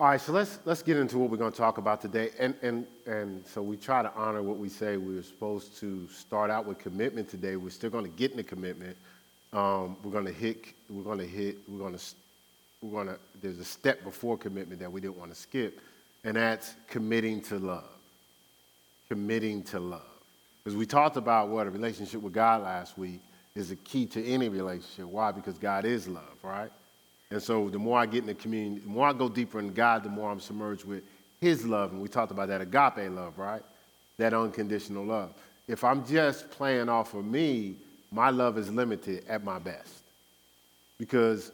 All right, so let's let's get into what we're going to talk about today, and and and so we try to honor what we say. We were supposed to start out with commitment today. We're still going to get into commitment. Um, we're going to hit. We're going to hit. We're going to. We're going to. There's a step before commitment that we didn't want to skip, and that's committing to love. Committing to love, because we talked about what a relationship with God last week is a key to any relationship. Why? Because God is love, right? And so the more I get in the community, the more I go deeper in God, the more I'm submerged with His love. And we talked about that agape love, right? That unconditional love. If I'm just playing off of me, my love is limited at my best. Because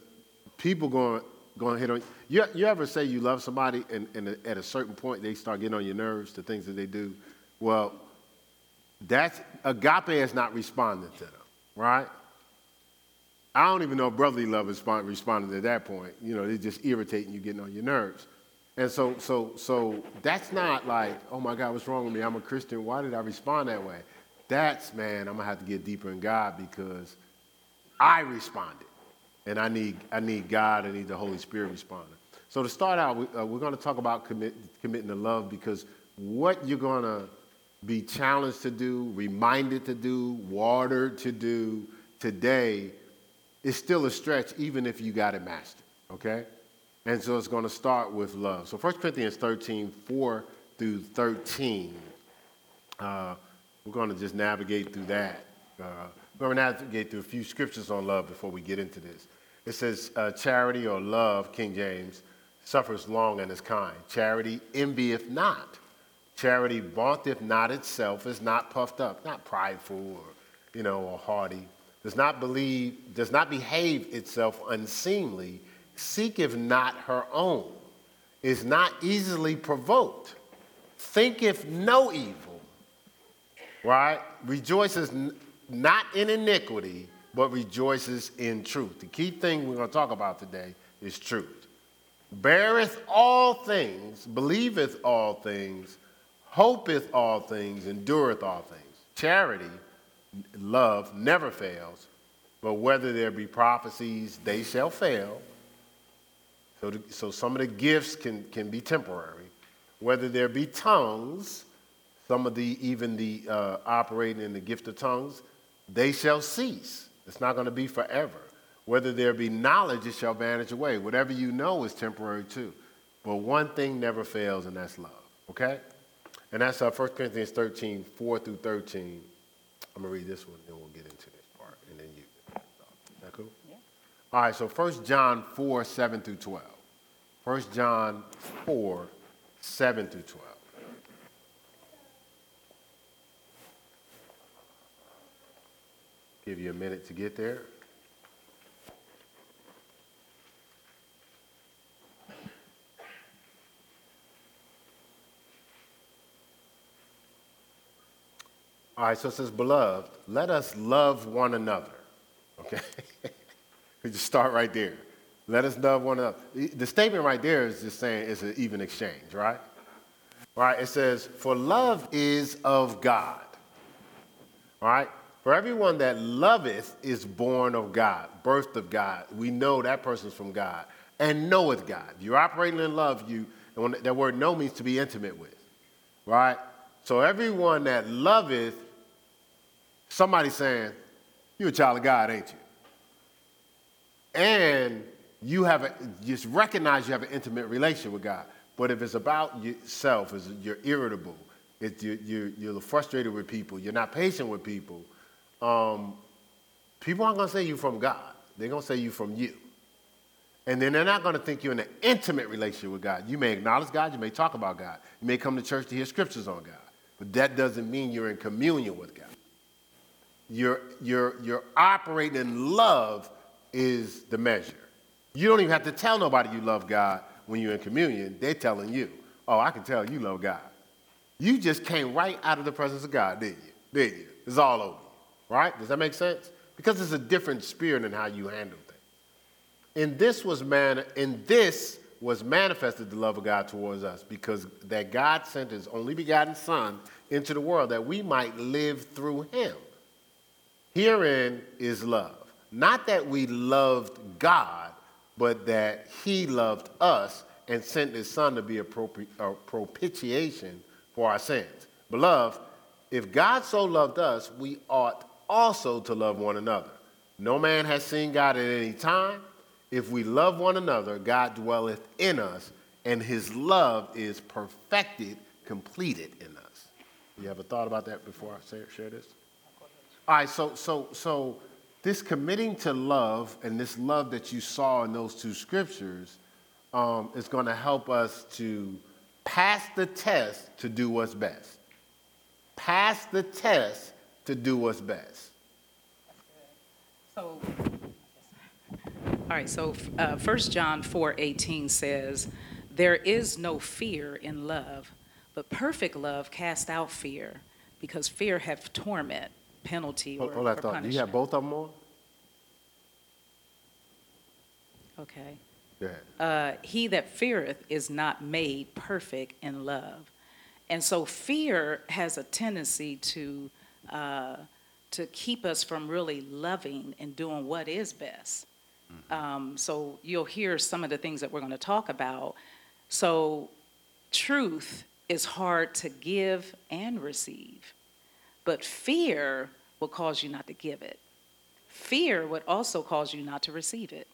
people going going to hit on you. You ever say you love somebody and, and at a certain point they start getting on your nerves, the things that they do? Well, that's agape is not responding to them, right? I don't even know if brotherly love is responding at that point. You know, it's just irritating you, getting on your nerves. And so, so, so that's not like, oh my God, what's wrong with me? I'm a Christian. Why did I respond that way? That's, man, I'm gonna have to get deeper in God because I responded, and I need, I need God. I need the Holy Spirit responding. So to start out, we, uh, we're going to talk about commit, committing to love because what you're going to be challenged to do, reminded to do, watered to do today it's still a stretch even if you got it mastered, okay? And so it's going to start with love. So 1 Corinthians 13, 4 through 13, uh, we're going to just navigate through that. Uh, we're going to navigate through a few scriptures on love before we get into this. It says, uh, charity or love, King James, suffers long and is kind. Charity envieth not. Charity vaunteth not itself, is not puffed up, not prideful or, you know, or haughty does not believe, does not behave itself unseemly, seeketh not her own, is not easily provoked, thinketh no evil, right? Rejoices not in iniquity, but rejoices in truth. The key thing we're going to talk about today is truth. Beareth all things, believeth all things, hopeth all things, endureth all things. Charity love never fails, but whether there be prophecies, they shall fail. So, so some of the gifts can, can be temporary. Whether there be tongues, some of the, even the uh, operating in the gift of tongues, they shall cease. It's not going to be forever. Whether there be knowledge, it shall vanish away. Whatever you know is temporary too. But one thing never fails, and that's love. Okay? And that's uh, 1 Corinthians 13, 4 through 13. I'm going to read this one, then we'll get into this part. And then you. Is that cool? Yeah. All right, so 1 John 4, 7 through 12. 1 John 4, 7 through 12. Give you a minute to get there. All right, so it says, Beloved, let us love one another. Okay? we just start right there. Let us love one another. The statement right there is just saying it's an even exchange, right? Right? It says, For love is of God. All right? For everyone that loveth is born of God, birthed of God. We know that person's from God and knoweth God. If you're operating in love, you, and that word know means to be intimate with, right? So everyone that loveth Somebody saying, You're a child of God, ain't you? And you have a, just recognize you have an intimate relation with God. But if it's about yourself, is you're irritable, it's, you're, you're, you're, frustrated with people, you're not patient with people, um, people aren't going to say you from God. They're going to say you from you. And then they're not going to think you're in an intimate relationship with God. You may acknowledge God, you may talk about God, you may come to church to hear scriptures on God, but that doesn't mean you're in communion with God. You're, you're, you're operating in love is the measure. You don't even have to tell nobody you love God when you're in communion. They're telling you, oh, I can tell you love God. You just came right out of the presence of God, didn't you? Didn't you? It's all over you, right? Does that make sense? Because it's a different spirit in how you handle things. And this was man, in this was manifested the love of God towards us, because that God sent his only begotten Son into the world that we might live through him. Herein is love. Not that we loved God, but that He loved us and sent his son to be a, a propitiation for our sins. Beloved, if God so loved us, we ought also to love one another. No man has seen God at any time. If we love one another, God dwelleth in us, and his love is perfected, completed in us. You ever thought about that before I share this? All right, so so so this committing to love and this love that you saw in those two scriptures um, is going to help us to pass the test to do what's best. Pass the test to do what's best. So, all right, so uh, 1 John 4:18 says, "There is no fear in love, but perfect love casts out fear, because fear hath torment, penalty, or, Hold, that or thought. You have punishment." both of them on? Okay. Go ahead. Uh, he that feareth is not made perfect in love. And so fear has a tendency to, uh, to keep us from really loving and doing what is best. Um, so you'll hear some of the things that we're going to talk about. So truth is hard to give and receive, but fear will cause you not to give it. Fear would also cause you not to receive it.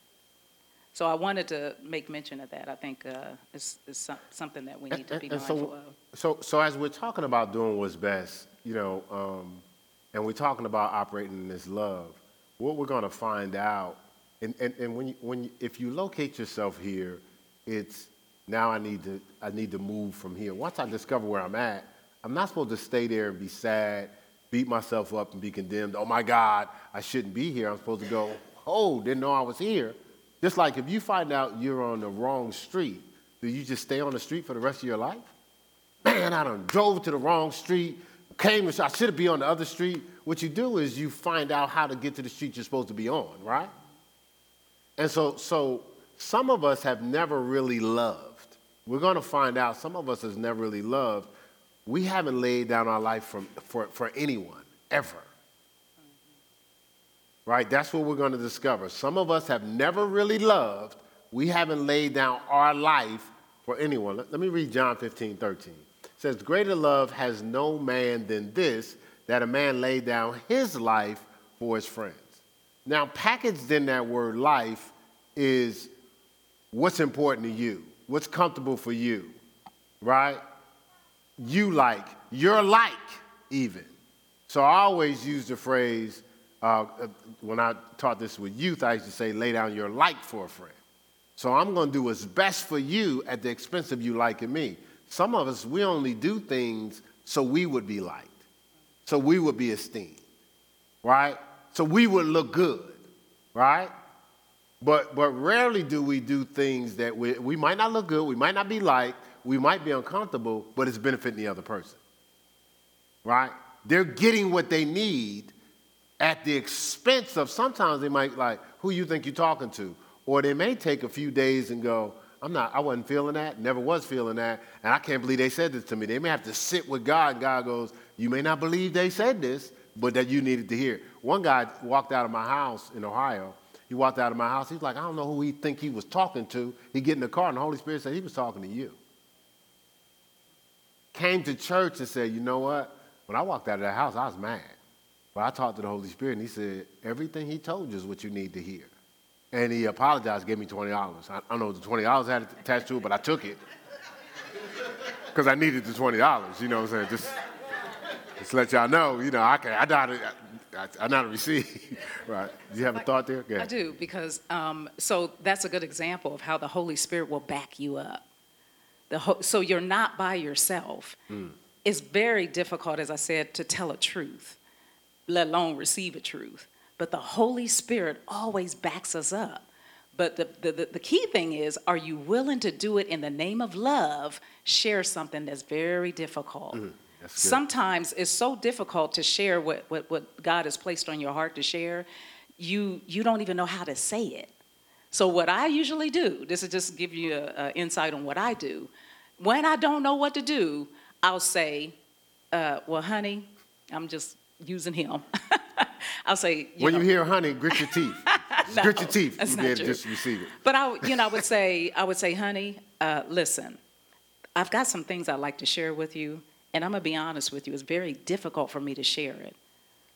So I wanted to make mention of that. I think uh, it's, it's some- something that we need to be And- and so- mindful of. So, so as we're talking about doing what's best, you know, um, and we're talking about operating in this love, what we're going to find out, and, and, and when you, when you, if you locate yourself here, it's now I need to I need to move from here. Once I discover where I'm at, I'm not supposed to stay there and be sad, beat myself up, and be condemned. Oh my God, I shouldn't be here. I'm supposed to go. Oh, didn't know I was here. Just like if you find out you're on the wrong street, do you just stay on the street for the rest of your life? man, I done drove to the wrong street, came, and I should be on the other street. What you do is you find out how to get to the street you're supposed to be on, right? And so, so some of us have never really loved. We're going to find out some of us has never really loved. We haven't laid down our life for, for, for anyone, ever. Right? That's what we're going to discover. Some of us have never really loved. We haven't laid down our life for anyone. Let, let me read John 15, 13. It says, Greater love has no man than this, that a man lay down his life for his friends. Now, packaged in that word life is what's important to you, what's comfortable for you, right? You like, you're like, even. So I always use the phrase, uh, uh, when I taught this with youth, I used to say, lay down your like for a friend. So I'm going to do what's best for you at the expense of you liking me. Some of us, we only do things so we would be liked, so we would be esteemed, right? So we would look good, right? But, but rarely do we do things that we, we might not look good, we might not be liked, we might be uncomfortable, but it's benefiting the other person, right? They're getting what they need at the expense of sometimes they might like, who you think you're talking to? Or they may take a few days and go, I'm not, I wasn't feeling that, never was feeling that, and I can't believe they said this to me. They may have to sit with God, and God goes, You may not believe they said this, but that you needed to hear. One guy walked out of my house in Ohio. He walked out of my house. He's like, I don't know who he think he was talking to. He get in the car, and the Holy Spirit said he was talking to you. Came to church and said, you know what? When I walked out of that house, I was mad. But I talked to the Holy Spirit, and he said, everything he told you is what you need to hear. And he apologized, gave me $20. I, I don't know what the $20 had attached to it, but I took it. Because I needed the $20, you know what I'm saying? Just, just let y'all know, you know, I, can, I how to, I, I to receive. right. Do you have a thought there? I do, because, um, so that's a good example of how the Holy Spirit will back you up. The ho- so you're not by yourself. Hmm. It's very difficult, as I said, to tell a truth, let alone receive a truth. But the Holy Spirit always backs us up. But the, the, the- key thing is, are you willing to do it in the name of love? Share something that's very difficult. Mm-hmm. That's. Sometimes it's so difficult to share what, what, what God has placed on your heart to share, you, you don't even know how to say it. So what I usually do, this is just give you an insight on what I do. When I don't know what to do, I'll say, uh, well, honey, I'm just using him. I'll say, you when know, you hear honey, grit your teeth. No, grit your teeth. that's You not true. just receive it. But I, you know, I would say, I would say, honey, uh, listen, I've got some things I'd like to share with you, and I'm gonna be honest with you, it's very difficult for me to share it.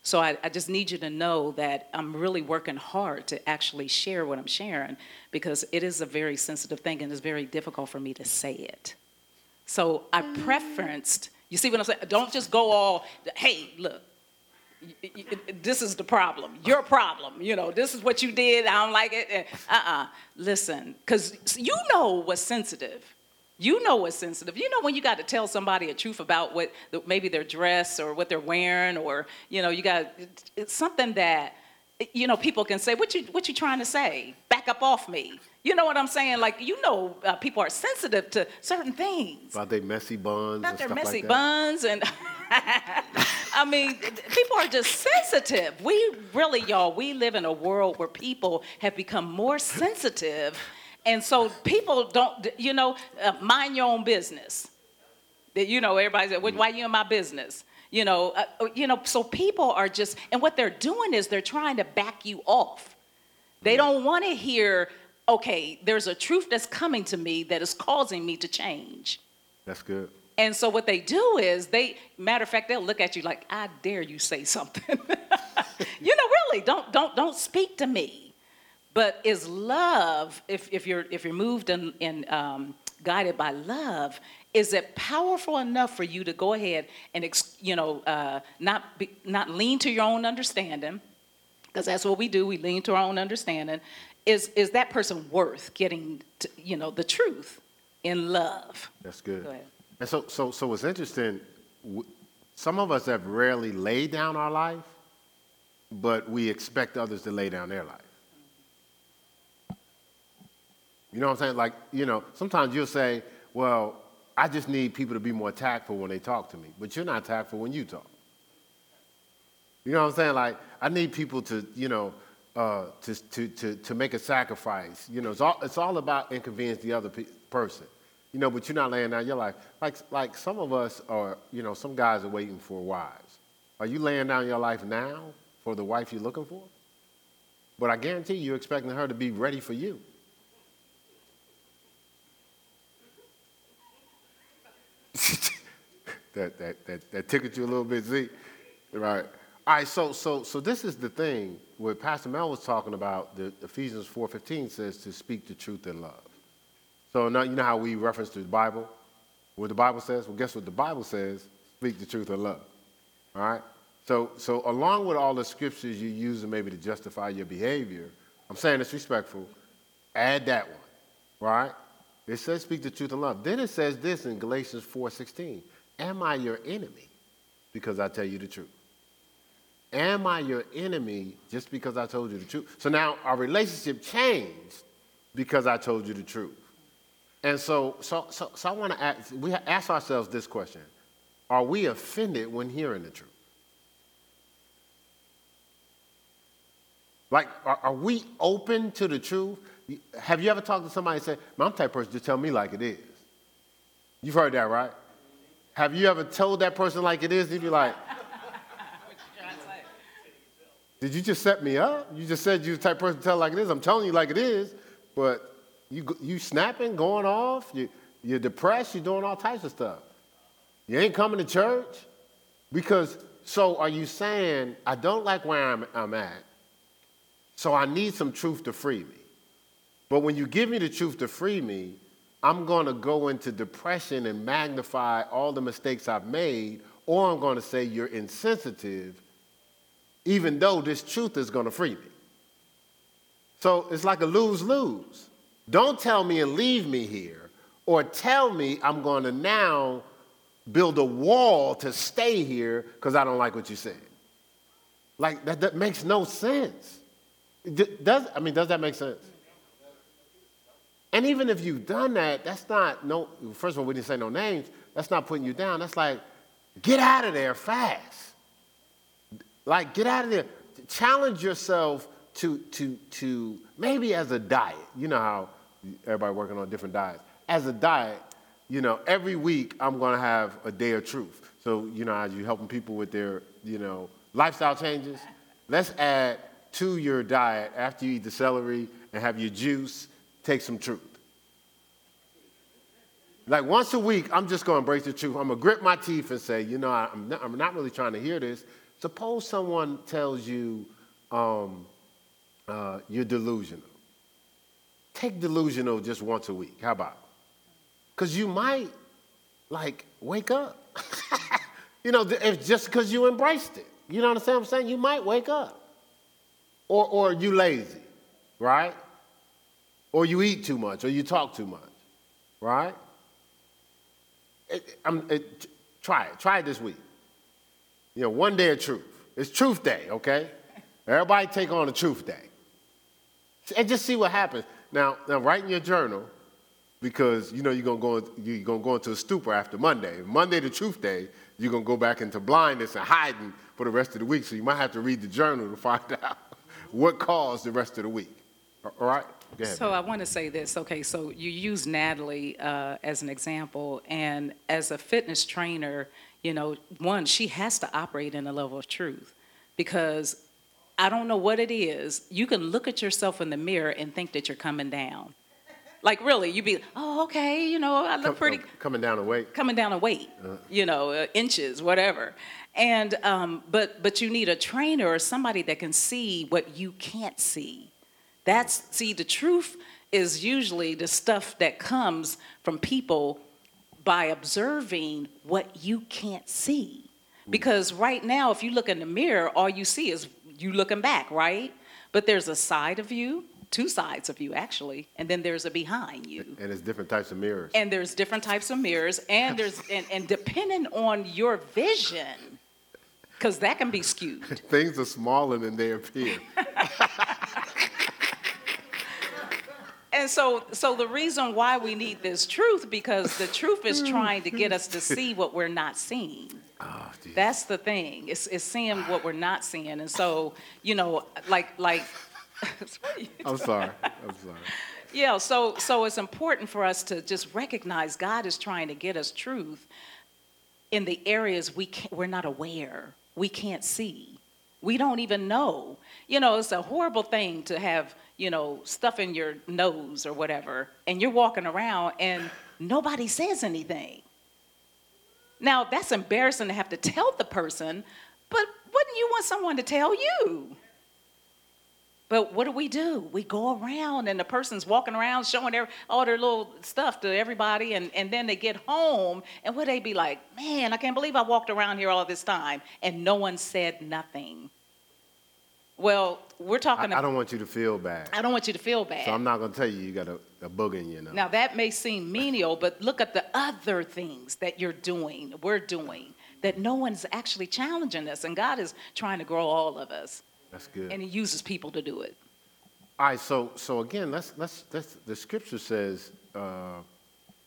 So I, I just need you to know that I'm really working hard to actually share what I'm sharing because it is a very sensitive thing and it's very difficult for me to say it. So I preferenced, you see what I'm saying? Don't just go all, hey, look, this is the problem. Your problem. You know, this is what you did. I don't like it. Uh uh Listen, because you know what's sensitive. You know what's sensitive. You know when you got to tell somebody a truth about what maybe their dress or what they're wearing, or you know, you got it's something that you know people can say. What you what you trying to say? Back up off me. You know what I'm saying? Like you know, uh, people are sensitive to certain things. About their messy buns and their stuff messy like that. buns and I mean, people are just sensitive. We really, y'all, we live in a world where people have become more sensitive, and so people don't, you know, uh, mind your own business. That you know, everybody's like, "Why you in my business?" You know, uh, uh, you know. So people are just, and what they're doing is they're trying to back you off. They don't want to hear, okay, there's a truth that's coming to me that is causing me to change. That's good. And so what they do is they, matter of fact, they'll look at you like, I dare you say something. you know, really, don't don't don't speak to me. But is love, if if you're if you're moved and and um, guided by love, is it powerful enough for you to go ahead and ex, you know uh, not be, not lean to your own understanding, because that's what we do. We lean to our own understanding. Is is that person worth getting to, you know the truth in love? That's good. Go ahead. And so, so, so what's interesting, some of us have rarely laid down our life, but we expect others to lay down their life. You know what I'm saying? Like, you know, sometimes you'll say, well, I just need people to be more tactful when they talk to me, but you're not tactful when you talk. You know what I'm saying? Like, I need people to, you know, uh, to, to, to, to make a sacrifice. You know, it's all, it's all about inconvenience the other pe- person. You know, but you're not laying down your life. Like, like some of us are, you know, some guys are waiting for wives. Are you laying down your life now for the wife you're looking for? But I guarantee you, you're expecting her to be ready for you. that, that, that, that tickled you a little bit, Z? Right. All right, so, so, so this is the thing where Pastor Mel was talking about, the Ephesians 4.15 says to speak the truth in love. So now you know how we reference the Bible? What the Bible says? Well, guess what the Bible says? Speak the truth in love. All right? So, so along with all the scriptures you use using maybe to justify your behavior, I'm saying it's respectful, add that one, right? It says speak the truth in love. Then it says this in Galatians 4.16, am I your enemy because I tell you the truth? Am I your enemy just because I told you the truth? So now our relationship changed because I told you the truth. And so, so, so, so I want to ask, we ask ourselves this question. Are we offended when hearing the truth? Like, are, are we open to the truth? Have you ever talked to somebody and said, "Man, I'm the type person to tell me like it is? You've heard that, right? Have you ever told that person like it is? They'd be like, Did you just set me up? You just said you're the type person to tell like it is. I'm telling you like it is, but you, you snapping, going off, you, you're depressed, you're doing all types of stuff. You ain't coming to church. Because, so are you saying, I don't like where I'm, I'm at, so I need some truth to free me? But when you give me the truth to free me, I'm going to go into depression and magnify all the mistakes I've made, or I'm going to say you're insensitive, even though this truth is going to free me. So it's like a lose lose. Don't tell me and leave me here, or tell me I'm going to now build a wall to stay here because I don't like what you said. Like, that, that makes no sense. Does, I mean, does that make sense? And even if you've done that, that's not, no, first of all, we didn't say no names. That's not putting you down. That's like, get out of there fast. Like, get out of there. Challenge yourself to, to, to maybe as a diet. You know how everybody working on different diets. As a diet, you know, every week I'm going to have a day of truth. So, you know, as you're helping people with their, you know, lifestyle changes, let's add to your diet after you eat the celery and have your juice, take some truth. Like once a week, I'm just going to embrace the truth. I'm going to grip my teeth and say, you know, I'm not, I'm not really trying to hear this. Suppose someone tells you um, uh, you're delusional. Take delusional just once a week. How about? Because you might, like, wake up. you know, it's just because you embraced it. You know what I'm saying? You might wake up. Or, or you lazy, right? Or you eat too much, or you talk too much, right? It, it, try it. Try it this week. You know, one day of truth. It's truth day, okay? Everybody take on a truth day. And just see what happens. Now, now write in your journal because you know you're gonna go you're gonna go into a stupor after Monday. Monday, the truth day, you're gonna go back into blindness and hiding for the rest of the week. So you might have to read the journal to find out what caused the rest of the week. All right? So I want to say this. Okay, so you use Natalie uh, as an example, and as a fitness trainer, you know, one, she has to operate in a level of truth because I don't know what it is. You can look at yourself in the mirror and think that you're coming down. Like really, you'd be, oh, okay, you know, I look Come, pretty. Uh, coming down a weight. Coming down a weight, uh-huh. you know, uh, inches, whatever. And um, but but you need a trainer or somebody that can see what you can't see. That's see the truth is usually the stuff that comes from people by observing what you can't see. Because right now, if you look in the mirror, all you see is you looking back, right? But there's a side of you, two sides of you actually, and then there's a behind you. And there's different types of mirrors. And there's different types of mirrors, and there's and, and depending on your vision, because that can be skewed. Things are smaller than they appear. and so so the reason why we need this truth because the truth is mm. trying to get us to see what we're not seeing. Oh, that's the thing. It's, it's seeing what we're not seeing. And so you know like like i'm sorry. I'm sorry. Yeah so so it's important for us to just recognize god is trying to get us truth in the areas we can't, we're not aware we can't see. We don't even know. You know it's a horrible thing to have you know, stuff in your nose or whatever, and you're walking around and nobody says anything. Now, that's embarrassing to have to tell the person, but wouldn't you want someone to tell you? But what do we do? We go around and the person's walking around showing all their little stuff to everybody, and, and then they get home, and would they be like, man, I can't believe I walked around here all this time, and no one said nothing. Well, we're talking. I, I don't want you to feel bad. I don't want you to feel bad. So I'm not going to tell you you got a, a booger in your nose. Now that may seem menial, but look at the other things that you're doing, we're doing, that no one's actually challenging us, and God is trying to grow all of us. That's good. And He uses people to do it. All right. So so again, let's let's, let's the scripture says. Uh,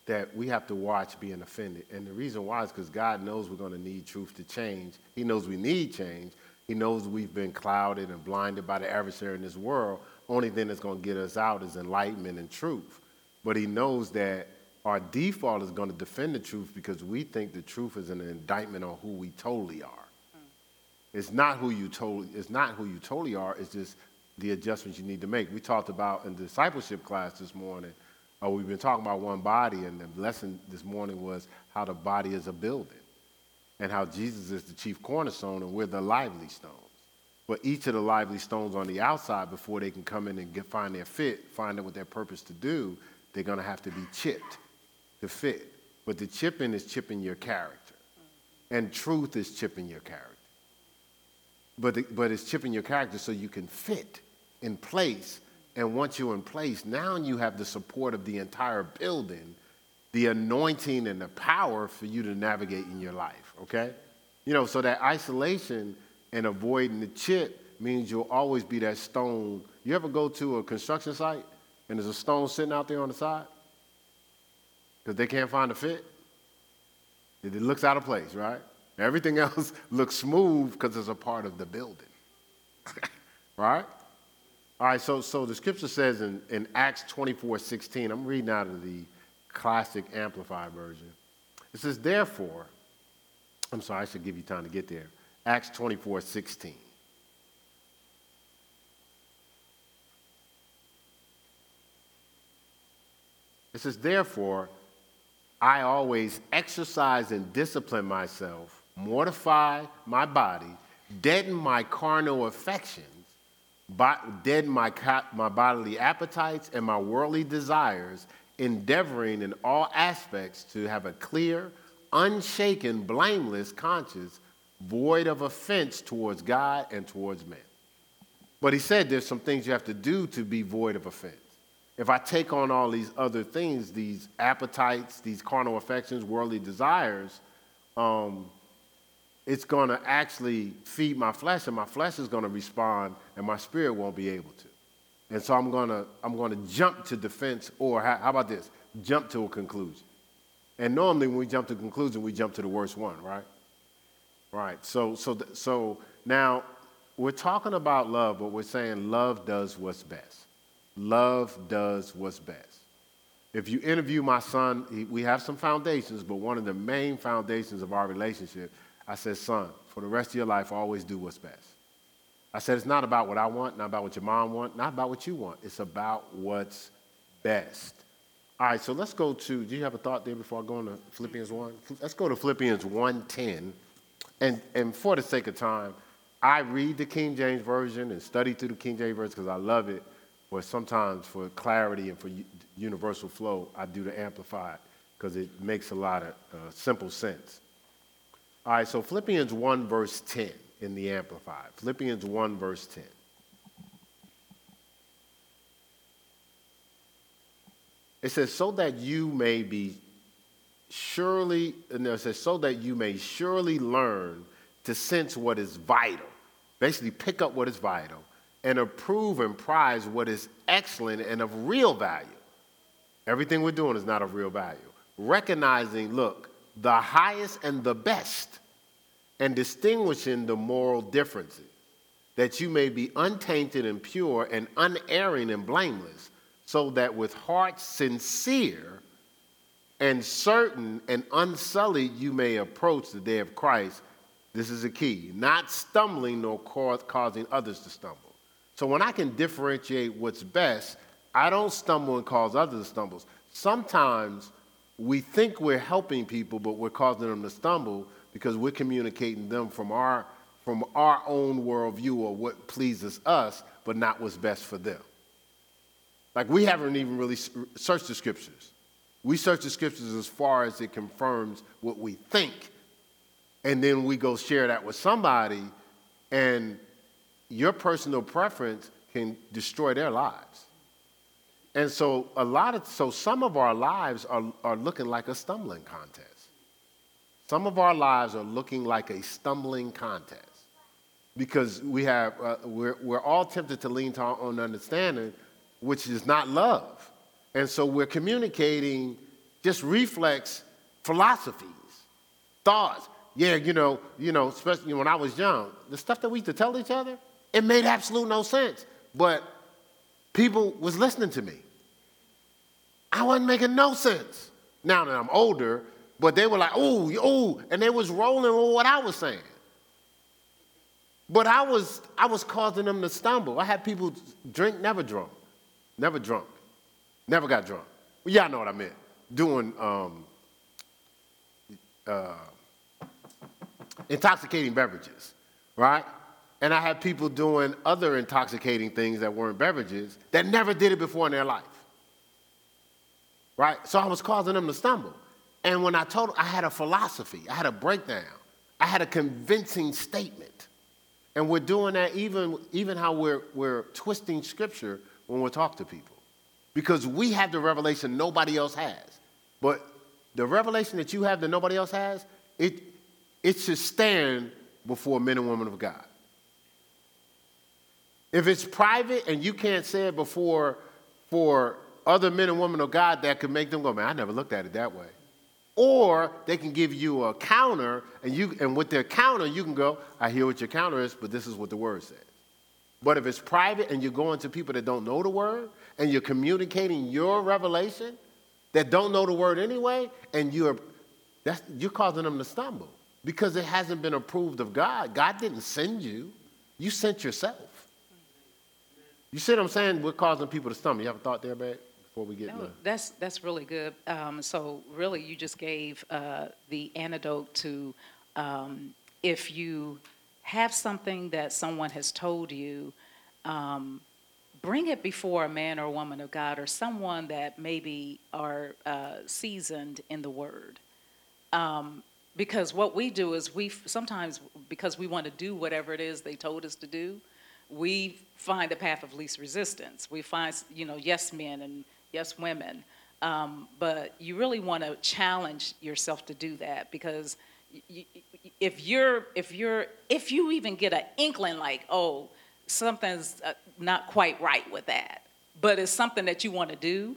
that we have to watch being offended. And the reason why is because God knows we're going to need truth to change. He knows we need change. He knows we've been clouded and blinded by the adversary in this world. Only thing that's going to get us out is enlightenment and truth. But he knows that our default is going to defend the truth because we think the truth is an indictment on who we totally are. Mm. It's not who you totally. It's not who you totally are. It's just the adjustments you need to make. We talked about in discipleship class this morning. Uh, we've been talking about one body, and the lesson this morning was how the body is a building and how Jesus is the chief cornerstone and we're the lively stones. But each of the lively stones on the outside, before they can come in and get, find their fit, find out what their purpose to do, they're going to have to be chipped to fit. But the chipping is chipping your character, and truth is chipping your character. But, the, but it's chipping your character so you can fit in place. And once you're in place, now you have the support of the entire building the anointing and the power for you to navigate in your life, okay? You know, so that isolation and avoiding the chip means you'll always be that stone. You ever go to a construction site and there's a stone sitting out there on the side? Because they can't find a fit? It looks out of place, right? Everything else looks smooth because it's a part of the building. right? All right, so, so the scripture says in, in Acts 24 16, I'm reading out of the Classic Amplified Version. It says, Therefore, I'm sorry, I should give you time to get there. Acts 24 16. It says, Therefore, I always exercise and discipline myself, mortify my body, deaden my carnal affections, deaden my, my bodily appetites and my worldly desires, endeavoring in all aspects to have a clear, unshaken, blameless conscience, void of offense towards God and towards men. But he said there's some things you have to do to be void of offense. If I take on all these other things, these appetites, these carnal affections, worldly desires, um, it's going to actually feed my flesh, and my flesh is going to respond, and my spirit won't be able to. And so I'm to I'm to jump to defense, or how, how about this? Jump to a conclusion. And normally, when we jump to conclusion, we jump to the worst one, right? Right. So so so now we're talking about love, but we're saying love does what's best. Love does what's best. If you interview my son, he, we have some foundations, but one of the main foundations of our relationship, I said, son, for the rest of your life, always do what's best. I said, it's not about what I want, not about what your mom wants, not about what you want. It's about what's best. All right, so let's go to, do you have a thought there before I go into Philippians 1? Let's go to Philippians 1.10. And, and for the sake of time, I read the King James Version and study through the King James Version because I love it. But sometimes for clarity and for universal flow, I do the Amplified because it makes a lot of uh, simple sense. All right, so Philippians 1, verse 10 in the Amplified. Philippians 1, verse 10. It says, so that you may be surely, and it says, so that you may surely learn to sense what is vital. Basically, pick up what is vital and approve and prize what is excellent and of real value. Everything we're doing is not of real value. Recognizing, look, the highest and the best, and distinguishing the moral differences, that you may be untainted and pure and unerring and blameless, so that with hearts sincere and certain and unsullied you may approach the day of Christ this is a key. Not stumbling nor causing others to stumble. So when I can differentiate what's best, I don't stumble and cause others to stumble. Sometimes we think we're helping people, but we're causing them to stumble because we're communicating them from our from our own worldview or what pleases us, but not what's best for them. Like we haven't even really searched the scriptures. We search the scriptures as far as it confirms what we think and then we go share that with somebody, and your personal preference can destroy their lives. And so a lot of so some of our lives are, are looking like a stumbling contest. Some of our lives are looking like a stumbling contest because we have uh, we're, we're all tempted to lean to our own understanding, which is not love. And so we're communicating just reflex philosophies, thoughts yeah, you know, you know, especially when I was young, the stuff that we used to tell each other, it made absolute no sense. But people was listening to me. I wasn't making no sense. Now that I'm older, but they were like, oh, oh, and they was rolling with what I was saying. But I was, I was causing them to stumble. I had people drink, never drunk, never drunk, never got drunk. Well, y'all know what I meant. Doing um, uh, intoxicating beverages, right? And I had people doing other intoxicating things that weren't beverages that never did it before in their life. Right? So I was causing them to stumble. And when I told them, I had a philosophy, I had a breakdown, I had a convincing statement. And we're doing that even, even how we're, we're twisting scripture when we talk to people. Because we have the revelation nobody else has. But the revelation that you have that nobody else has, it, it should stand before men and women of God. If it's private and you can't say it before for other men and women of God, that could make them go, man, I never looked at it that way. Or they can give you a counter, and you and with their counter, you can go, I hear what your counter is, but this is what the word says. But if it's private and you're going to people that don't know the word, and you're communicating your revelation that don't know the word anyway, and you're that's, you're causing them to stumble because it hasn't been approved of God. God didn't send you, you sent yourself. You see what I'm saying? We're causing people to stumble. You have a thought there, babe? Before we get No, that's, that's really good. Um, so really, you just gave, uh, the antidote to, um, if you have something that someone has told you, um, bring it before a man or a woman of God or someone that maybe are, uh, seasoned in the word. Um, because what we do is we, sometimes, because we want to do whatever it is they told us to do, we find the path of least resistance. We find, you know, yes men and yes women. Um, but you really want to challenge yourself to do that because if you're, if you're, if you even get an inkling like, oh, something's uh, not quite right with that, but it's something that you want to do,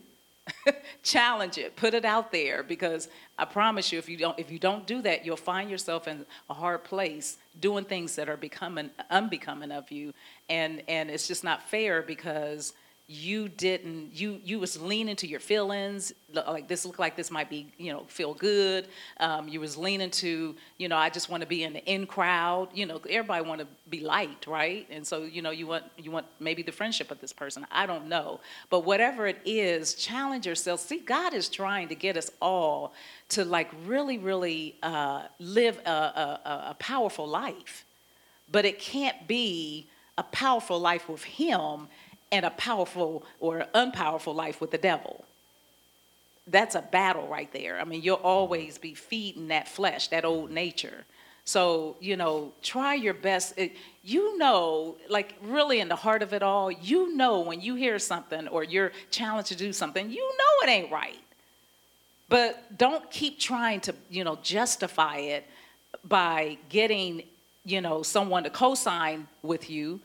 challenge it put it out there because i promise you if you don't if you don't do that you'll find yourself in a hard place doing things that are becoming unbecoming of you and and it's just not fair because you didn't you you was leaning to your feelings like this look like this might be you know feel good. Um, you was leaning to you know i just want to be in the in crowd you know everybody want to be liked right? And so you know you want you want maybe the friendship of this person i don't know. But whatever it is challenge yourself. See god is trying to get us all to like really really uh, live a, a- a powerful life. But it can't be a powerful life with him and a powerful or unpowerful life with the devil. That's a battle right there. I mean, you'll always be feeding that flesh, that old nature. So, you know, try your best. It- You know, like really in the heart of it all, you know when you hear something or you're challenged to do something, you know it ain't right. But don't keep trying to, you know, justify it by getting, you know, someone to co-sign with you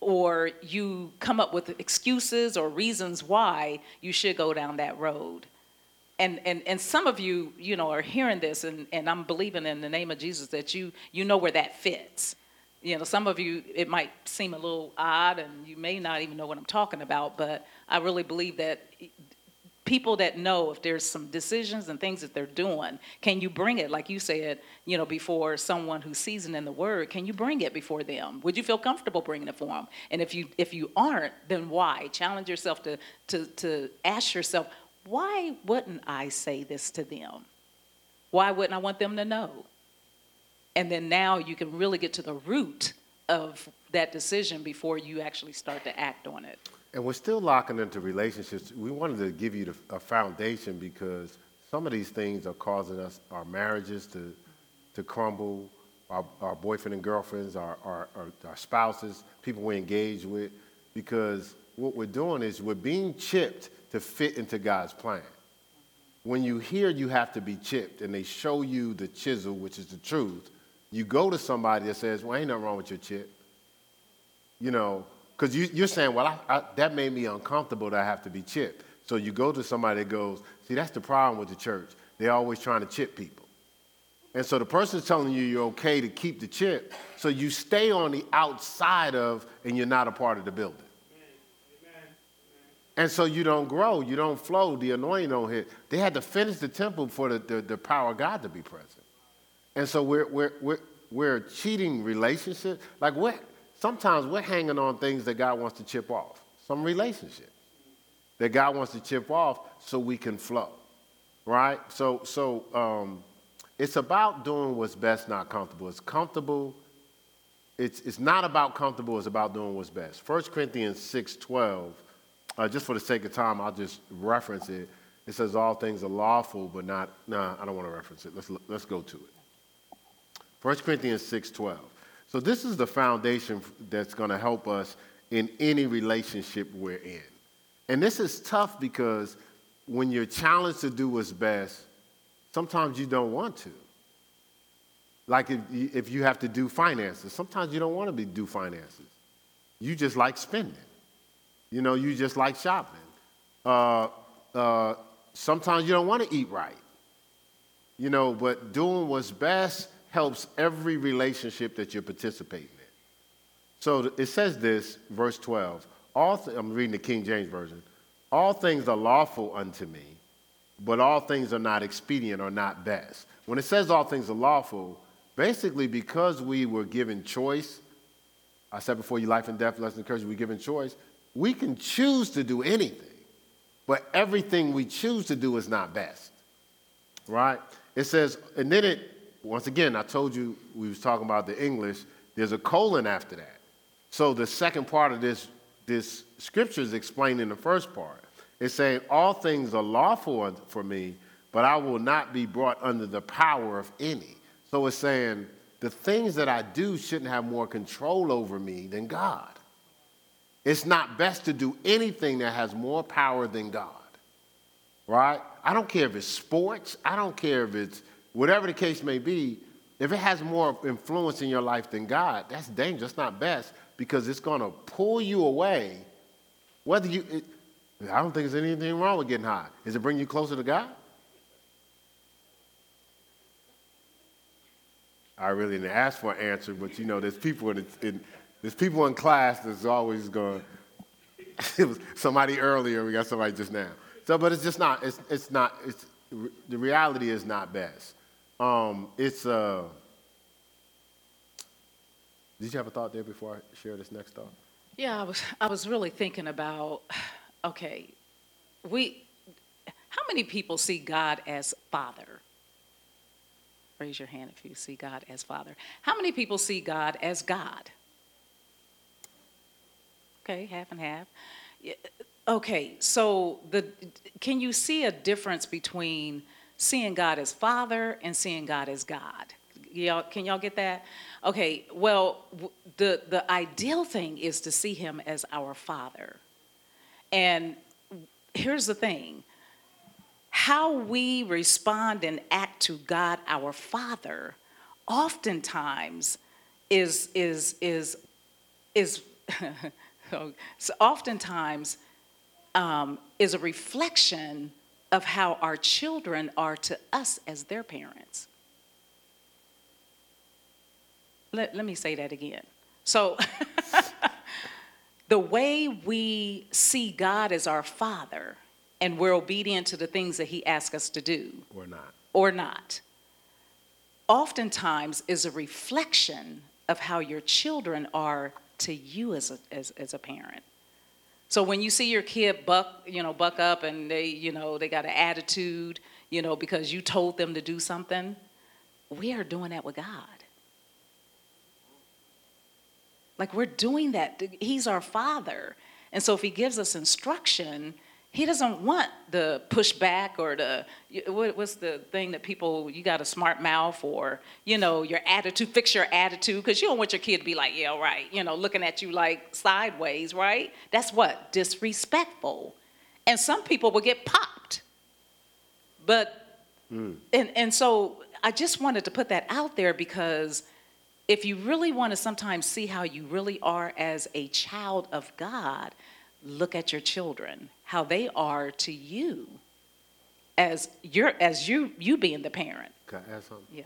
or you come up with excuses or reasons why you should go down that road. And, and, and some of you, you know, are hearing this and, and I'm believing in the name of Jesus that you, you know where that fits. You know, some of you, it might seem a little odd and you may not even know what I'm talking about, but I really believe that people that know if there's some decisions and things that they're doing, can you bring it, like you said, you know, before someone who's seasoned in the word, can you bring it before them? Would you feel comfortable bringing it for them? And if you, if you aren't, then why? Challenge yourself to, to, to ask yourself, why wouldn't I say this to them? Why wouldn't I want them to know? And then now you can really get to the root of that decision before you actually start to act on it. And we're still locking into relationships. We wanted to give you the, a foundation because some of these things are causing us, our marriages to, to crumble, our, our boyfriend and girlfriends, our, our, our, our spouses, people we engage with, because what we're doing is we're being chipped to fit into God's plan. When you hear you have to be chipped and they show you the chisel, which is the truth, you go to somebody that says, Well, ain't nothing wrong with your chip you know, because you, you're saying, well, I, I, that made me uncomfortable that I have to be chipped. So you go to somebody that goes, see, that's the problem with the church. They're always trying to chip people. And so the person's telling you you're okay to keep the chip, so you stay on the outside of, and you're not a part of the building. And so you don't grow, you don't flow, the anointing don't hit. They had to finish the temple for the, the, the power of God to be present. And so we're, we're, we're, we're cheating relationships. Like what? Sometimes we're hanging on things that God wants to chip off. Some relationship that God wants to chip off so we can flow, right? So, so um, it's about doing what's best, not comfortable. It's comfortable. It's, it's not about comfortable. It's about doing what's best. 1 Corinthians 6.12, uh, just for the sake of time, I'll just reference it. It says all things are lawful, but not, nah, I don't want to reference it. Let's, let's go to it. 1 Corinthians 6:12. So this is the foundation that's going to help us in any relationship we're in. And this is tough because when you're challenged to do what's best, sometimes you don't want to. Like if you, if you have to do finances, sometimes you don't want to be, do finances. You just like spending. You know, you just like shopping. Uh, uh, sometimes you don't want to eat right. You know, but doing what's best helps every relationship that you're participating in. So it says this, verse 12. All th- I'm reading the King James Version. All things are lawful unto me, but all things are not expedient or not best. When it says all things are lawful, basically because we were given choice, I said before you life and death, lesson and courage, we're given choice, we can choose to do anything. but everything we choose to do is not best. Right? It says, and then it, once again, I told you we was talking about the English, there's a colon after that. So the second part of this, this scripture is explaining the first part. It's saying, All things are lawful for me, but I will not be brought under the power of any. So it's saying, the things that I do shouldn't have more control over me than God. It's not best to do anything that has more power than God, right? I don't care if it's sports, I don't care if it's whatever the case may be. If it has more influence in your life than God, that's dangerous, not best, because it's going to pull you away. Whether you, it, I don't think there's anything wrong with getting high. Is it bring you closer to God? I really didn't ask for an answer, but you know, there's people in, in there's people in class that's always going. it was somebody earlier. We got somebody just now. So, but it's just not. It's it's not. It's the reality is not best. Um, it's uh. Did you have a thought there before I share this next thought? Yeah, I was, I was really thinking about, okay, we, how many people see God as Father? Raise your hand if you see God as Father. How many people see God as God? Okay, half and half. Okay, so the, can you see a difference between seeing God as Father and seeing God as God? Y'all, can y'all get that? Okay, well, the, the ideal thing is to see him as our Father. And here's the thing how we respond and act to God our Father oftentimes is is is is so oftentimes um, is a reflection of how our children are to us as their parents. Let, let me say that again. So, the way we see God as our Father and we're obedient to the things that He asks us to do Or not? or not, oftentimes is a reflection of how your children are to you as a, as, as a parent. So when you see your kid buck, you know, buck up and they, you know, they got an attitude, you know, because you told them to do something, we are doing that with God. Like we're doing that. He's our father. And so if he gives us instruction, he doesn't want the pushback or the what's the thing that people you got a smart mouth or you know your attitude fix your attitude because you don't want your kid to be like yeah right you know looking at you like sideways right? That's what? Disrespectful. And some people will get popped. But hmm. and and so i just wanted to put that out there because if you really want to sometimes see how you really are as a child of god look at your children how they are to you as you're as you you being the parent Can I add something? yeah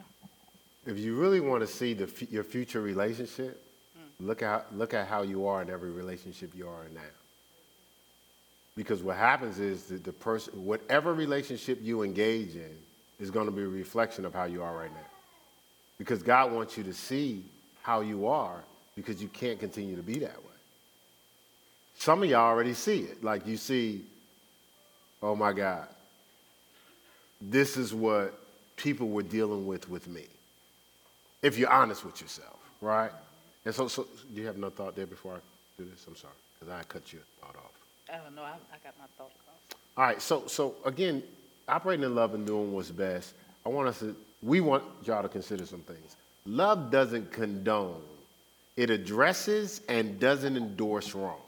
If you really want to see the, your future relationship, Hmm. look at, look at how you are in every relationship you are in now. Because what happens is that the person, whatever relationship you engage in, is going to be a reflection of how you are right now. Because God wants you to see how you are because you can't continue to be that way. Some of y'all already see it. Like you see, oh my God, this is what people were dealing with with me if you're honest with yourself, right? And so, so do you have no thought there before I do this? I'm sorry, because I cut your thought off. oh no i, I got my thought across All right, so so again, operating in love and doing what's best. I want us to. We want y'all to consider some things. Love doesn't condone; it addresses and doesn't endorse wrong.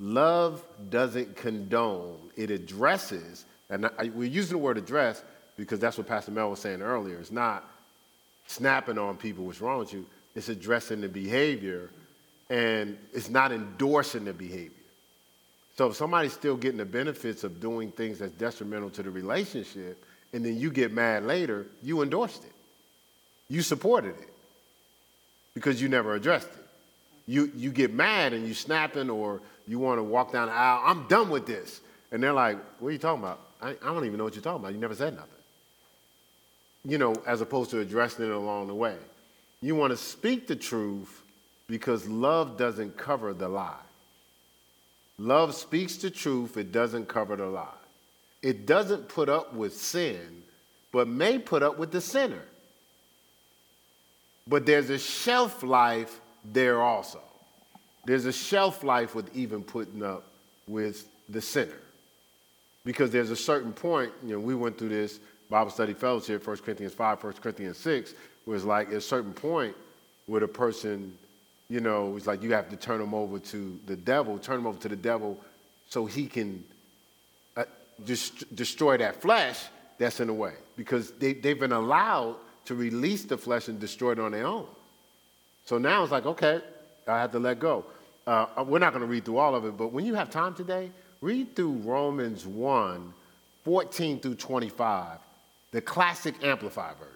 Love doesn't condone; it addresses, and I, we're using the word address because that's what Pastor Mel was saying earlier. It's not snapping on people what's wrong with you. It's addressing the behavior, and it's not endorsing the behavior. So if somebody's still getting the benefits of doing things that's detrimental to the relationship, and then you get mad later, you endorsed it. You supported it because you never addressed it. You, you get mad and you snapping or you want to walk down the aisle, I'm done with this. And they're like, what are you talking about? I, I don't even know what you're talking about. You never said nothing. You know, as opposed to addressing it along the way. You want to speak the truth because love doesn't cover the lie. Love speaks the truth, it doesn't cover the lie. It doesn't put up with sin, but may put up with the sinner. But there's a shelf life there also. There's a shelf life with even putting up with the sinner. Because there's a certain point, you know, we went through this Bible study fellowship, 1 Corinthians 5, 1 Corinthians 6, where it's like at a certain point where the person, you know, it's like you have to turn them over to the devil, turn them over to the devil so he can uh, just destroy that flesh that's in the way. Because they, they've been allowed to release the flesh and destroy it on their own. So now it's like, okay, I have to let go. Uh, we're not going to read through all of it, but when you have time today, read through Romans 1 14 through 25, the classic Amplified version.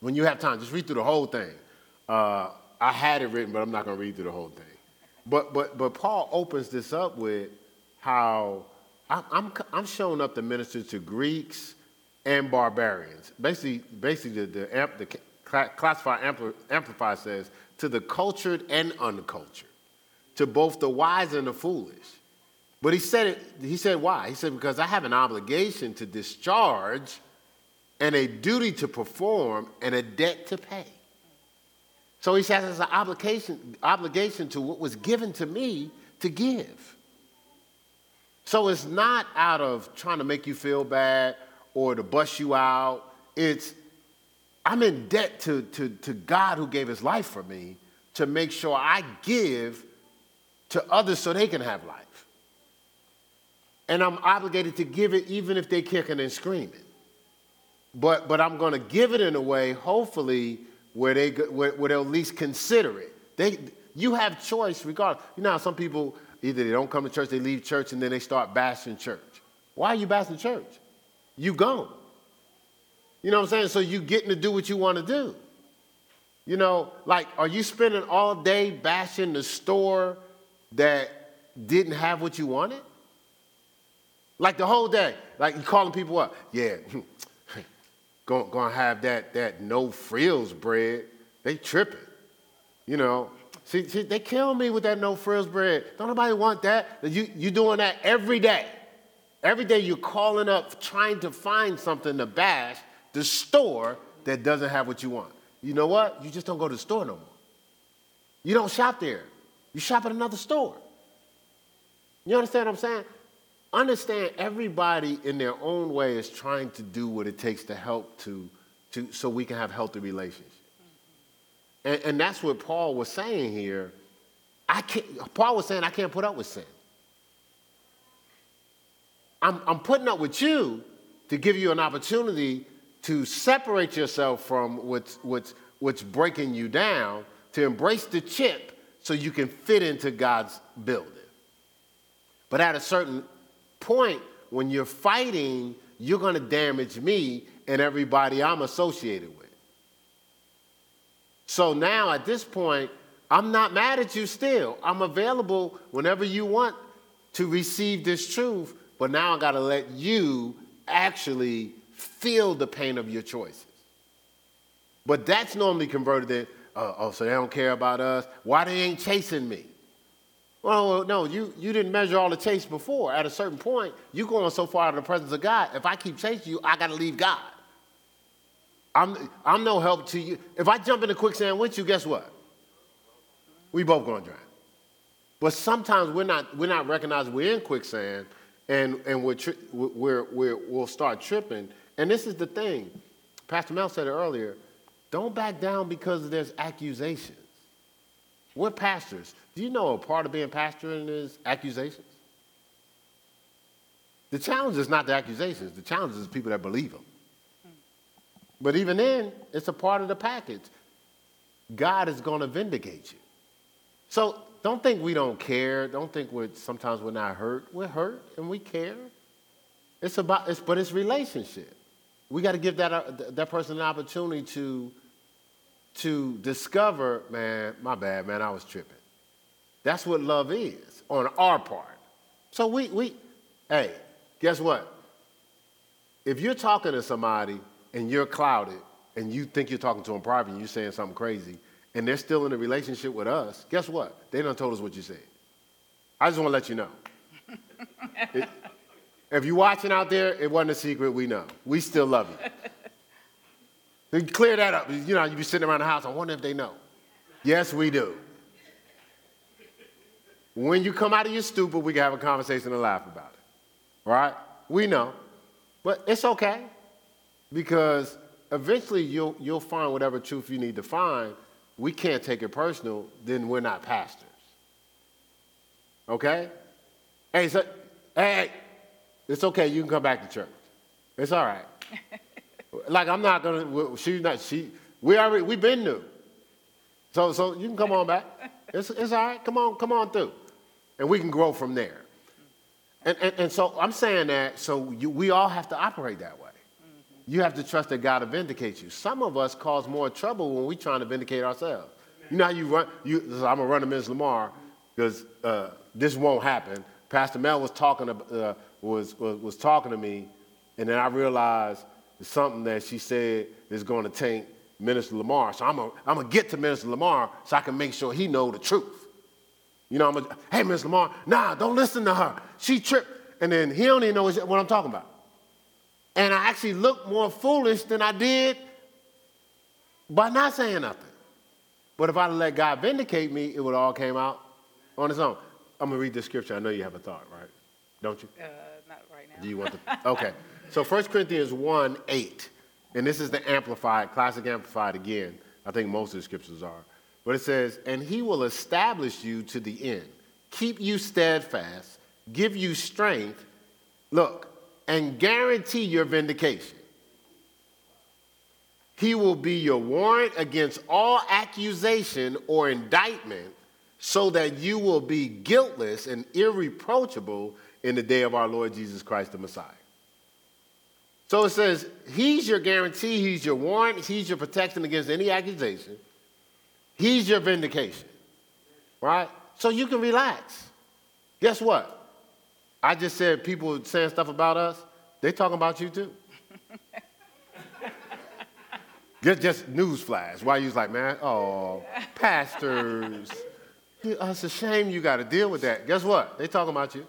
When you have time, just read through the whole thing. Uh, I had it written, but I'm not going to read through the whole thing. But, but, but Paul opens this up with how I'm, I'm, showing up to minister to Greeks and barbarians. Basically, basically the, the, the Classic Amplified says to the cultured and uncultured, to both the wise and the foolish. But he said it, he said why? He said, because I have an obligation to discharge and a duty to perform and a debt to pay. So he says it's an obligation, obligation to what was given to me to give. So it's not out of trying to make you feel bad or to bust you out. It's I'm in debt to, to, to God who gave his life for me to make sure I give to others so they can have life. And I'm obligated to give it even if they're kicking and screaming. But, but I'm going to give it in a way, hopefully, where, they, where, where they'll at least consider it. They, you have choice regardless. You know some people, either they don't come to church, they leave church, and then they start bashing church. Why are you bashing church? You gone. You know what I'm saying? So you getting to do what you want to do. You know, like, are you spending all day bashing the store that didn't have what you wanted? Like the whole day, like you calling people up, yeah, gonna, gonna have that, that no frills bread. They tripping, you know. See, see, they kill me with that no frills bread. Don't nobody want that. You, you doing that every day. Every day you're calling up trying to find something to bash the store that doesn't have what you want. You know what? You just don't go to the store no more. You don't shop there. You shop at another store. You understand what I'm saying? Understand everybody in their own way is trying to do what it takes to help to, to so we can have healthy relationships. And, and that's what Paul was saying here. I can't, Paul was saying, I can't put up with sin. I'm, I'm putting up with you to give you an opportunity to separate yourself from what's, what's, what's breaking you down, to embrace the chip so you can fit into God's building. But at a certain point, when you're fighting, you're going to damage me and everybody I'm associated with. So now at this point, I'm not mad at you still. I'm available whenever you want to receive this truth, but now I got to let you actually feel the pain of your choices. But that's normally converted in, uh, oh, so they don't care about us. Why they ain't chasing me? Well, no, you, you didn't measure all the chase before. At a certain point, you're going so far out of the presence of God. If I keep chasing you, I got to leave God. I'm, I'm no help to you. If I jump in quicksand with you, guess what? We both going to drown. But sometimes we're not, we're not recognizing we're in quicksand and, and we're, tri- we're, we're, we'll start tripping and this is the thing. Pastor Mel said it earlier. Don't back down because there's accusations. We're pastors. Do you know a part of being pastoring is accusations? The challenge is not the accusations. The challenge is the people that believe them. But even then, it's a part of the package. God is going to vindicate you. So don't think we don't care. Don't think we're sometimes we're not hurt. We're hurt and we care. It's about it's but it's relationship we got to give that, uh, that person an opportunity to, to discover, man, my bad, man, I was tripping. That's what love is on our part. So we, we hey, guess what? If you're talking to somebody and you're clouded and you think you're talking to them private and you're saying something crazy and they're still in a relationship with us, guess what? They done told us what you said. I just want to let you know. It- if you're watching out there, it wasn't a secret. We know. We still love you. Then clear that up. You know, you be sitting around the house. I wonder if they know. Yes, we do. When you come out of your stupor, we can have a conversation and laugh about it. Right? We know. But it's okay because eventually you'll, you'll find whatever truth you need to find. We can't take it personal, then we're not pastors. Okay? Hey, so, hey, hey, it's okay. You can come back to church. It's all right. like I'm not gonna. She's not. She. We already. We've been new. So so you can come on back. It's it's all right. Come on. Come on through, and we can grow from there. And and, and so I'm saying that. So you, we all have to operate that way. You have to trust that God will vindicate you. Some of us cause more trouble when we're trying to vindicate ourselves. You know how you run. You. So I'm gonna run to Ms. Lamar because uh, this won't happen. Pastor Mel was talking. About. Uh, was, was, was talking to me, and then I realized something that she said is going to taint Minister Lamar. So I'm going to get to Minister Lamar so I can make sure he know the truth. You know, I'm to, hey, Minister Lamar, nah, don't listen to her. She tripped. And then he don't even know what I'm talking about. And I actually looked more foolish than I did by not saying nothing. But if I let God vindicate me, it would all came out on its own. I'm going to read this scripture. I know you have a thought, right? Don't you? Uh, right now. Do you want to? Okay. So 1 Corinthians 1 8, and this is the Amplified, Classic Amplified again. I think most of the scriptures are. But it says, And he will establish you to the end, keep you steadfast, give you strength, look, and guarantee your vindication. He will be your warrant against all accusation or indictment so that you will be guiltless and irreproachable in the day of our Lord Jesus Christ the Messiah. So it says, He's your guarantee, He's your warrant, He's your protection against any accusation, He's your vindication. Right? So you can relax. Guess what? I just said people saying stuff about us, they talking about you too. just, just newsflash. Why you like, man, oh, pastors. Oh, it's a shame you got to deal with that. Guess what? They talking about you.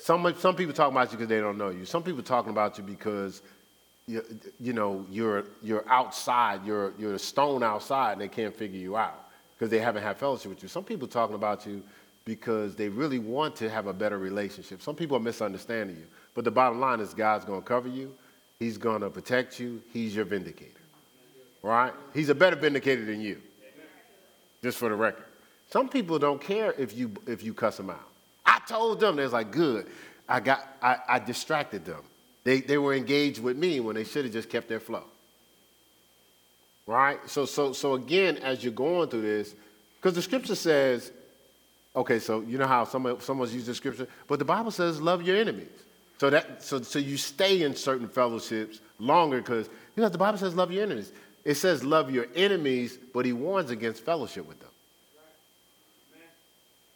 Some, some people talk about you because they don't know you. Some people talking about you because you, you know you're, you're outside, you're, you're a stone outside, and they can't figure you out because they haven't had fellowship with you. Some people talking about you because they really want to have a better relationship. Some people are misunderstanding you. But the bottom line is God's going to cover you. He's going to protect you. He's your vindicator. Right? He's a better vindicator than you. Just for the record. Some people don't care if you, if you cuss them out. Told them, they was like, good. I got, I, I distracted them. They, they were engaged with me when they should have just kept their flow. Right? So, so, so again, as you're going through this, because the scripture says, okay, so you know how some, someone's the scripture, but the Bible says love your enemies. So that so, so you stay in certain fellowships longer because you know the Bible says love your enemies. It says love your enemies, but he warns against fellowship with them.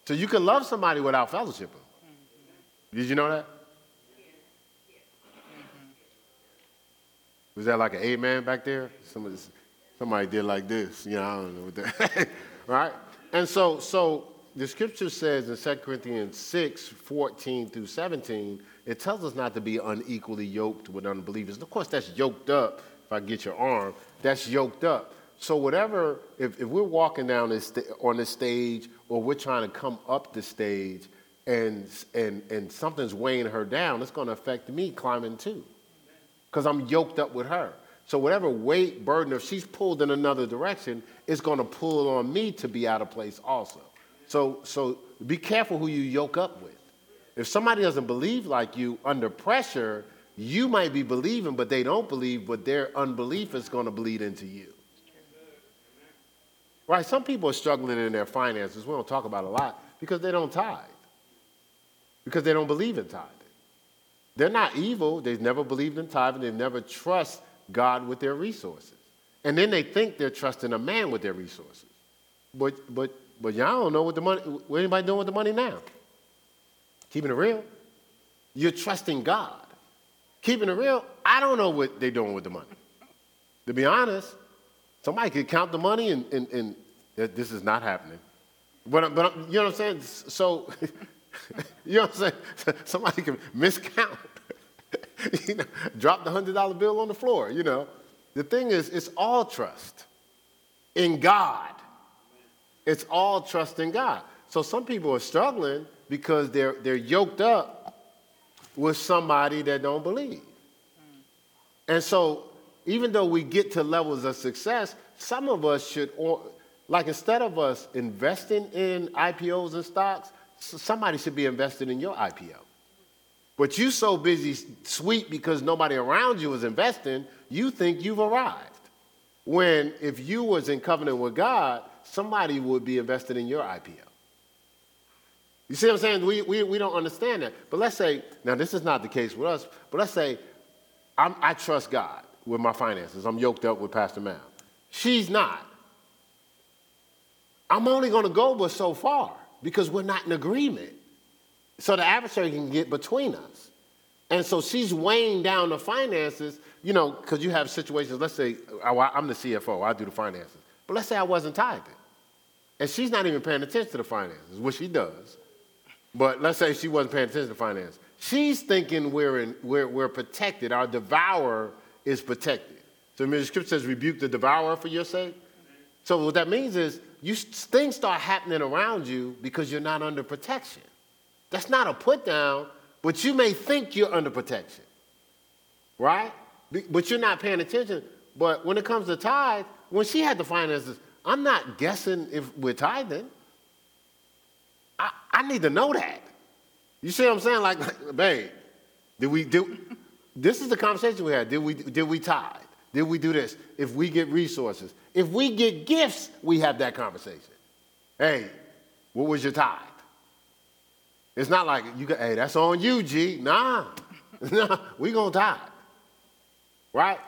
So you can love somebody without fellowship. Did you know that? Was that like an amen back there? Somebody, somebody did like this. You know, I don't know what that. right? And so, so the scripture says in 2 Corinthians 6, 14 through 17, it tells us not to be unequally yoked with unbelievers. Of course, that's yoked up. If I get your arm, that's yoked up. So whatever, if, if we're walking down this on the stage or we're trying to come up the stage and, and, and something's weighing her down, it's going to affect me climbing too because I'm yoked up with her. So whatever weight, burden, if she's pulled in another direction, it's going to pull on me to be out of place also. So, so be careful who you yoke up with. If somebody doesn't believe like you under pressure, you might be believing, but they don't believe, but their unbelief is going to bleed into you. Right? Some people are struggling in their finances. We don't talk about a lot because they don't tithe, because they don't believe in tithing. They're not evil. They've never believed in tithing. They never trust God with their resources. And then they think they're trusting a man with their resources. But, but, but y'all don't know what the money, what anybody doing with the money now. Keeping it real. You're trusting God. Keeping it real, I don't know what they're doing with the money. To be honest, somebody could count the money and, and, and this is not happening. But, but you know what I'm saying? So, you know what I'm saying? Somebody can miscount. you know, drop the $100 bill on the floor, you know. The thing is, it's all trust in God. It's all trust in God. So some people are struggling because they're, they're yoked up with somebody that don't believe. And so even though we get to levels of success, some of us should, like instead of us investing in IPOs and stocks, somebody should be invested in your IPO. But you're so busy sweet because nobody around you is investing, you think you've arrived. When if you was in covenant with God, somebody would be invested in your IPO. You see what I'm saying? We, we, we don't understand that. But let's say, now this is not the case with us, but let's say I'm, I trust God with my finances. I'm yoked up with Pastor Mel. She's not. I'm only going to go but so far because we're not in agreement. So the adversary can get between us. And so she's weighing down the finances, you know, because you have situations, let's say I'm the CFO, I do the finances. But let's say I wasn't tithing. And she's not even paying attention to the finances, which she does. But let's say she wasn't paying attention to finance. She's thinking we're, in, we're, we're protected. Our devourer is protected. So the scripture says, rebuke the devourer for your sake. So what that means is you, things start happening around you because you're not under protection. That's not a put down, but you may think you're under protection, right? But you're not paying attention. But when it comes to tithe, when she had the finances, I'm not guessing if we're tithing. I, I need to know that. You see what I'm saying? Like, like babe, did we do? This is the conversation we had. Did we did we tithe? Did we do this? If we get resources, if we get gifts, we have that conversation. Hey, what was your tithe? It's not like you got, hey, that's on you, G. Nah, nah, we gonna tithe. Right?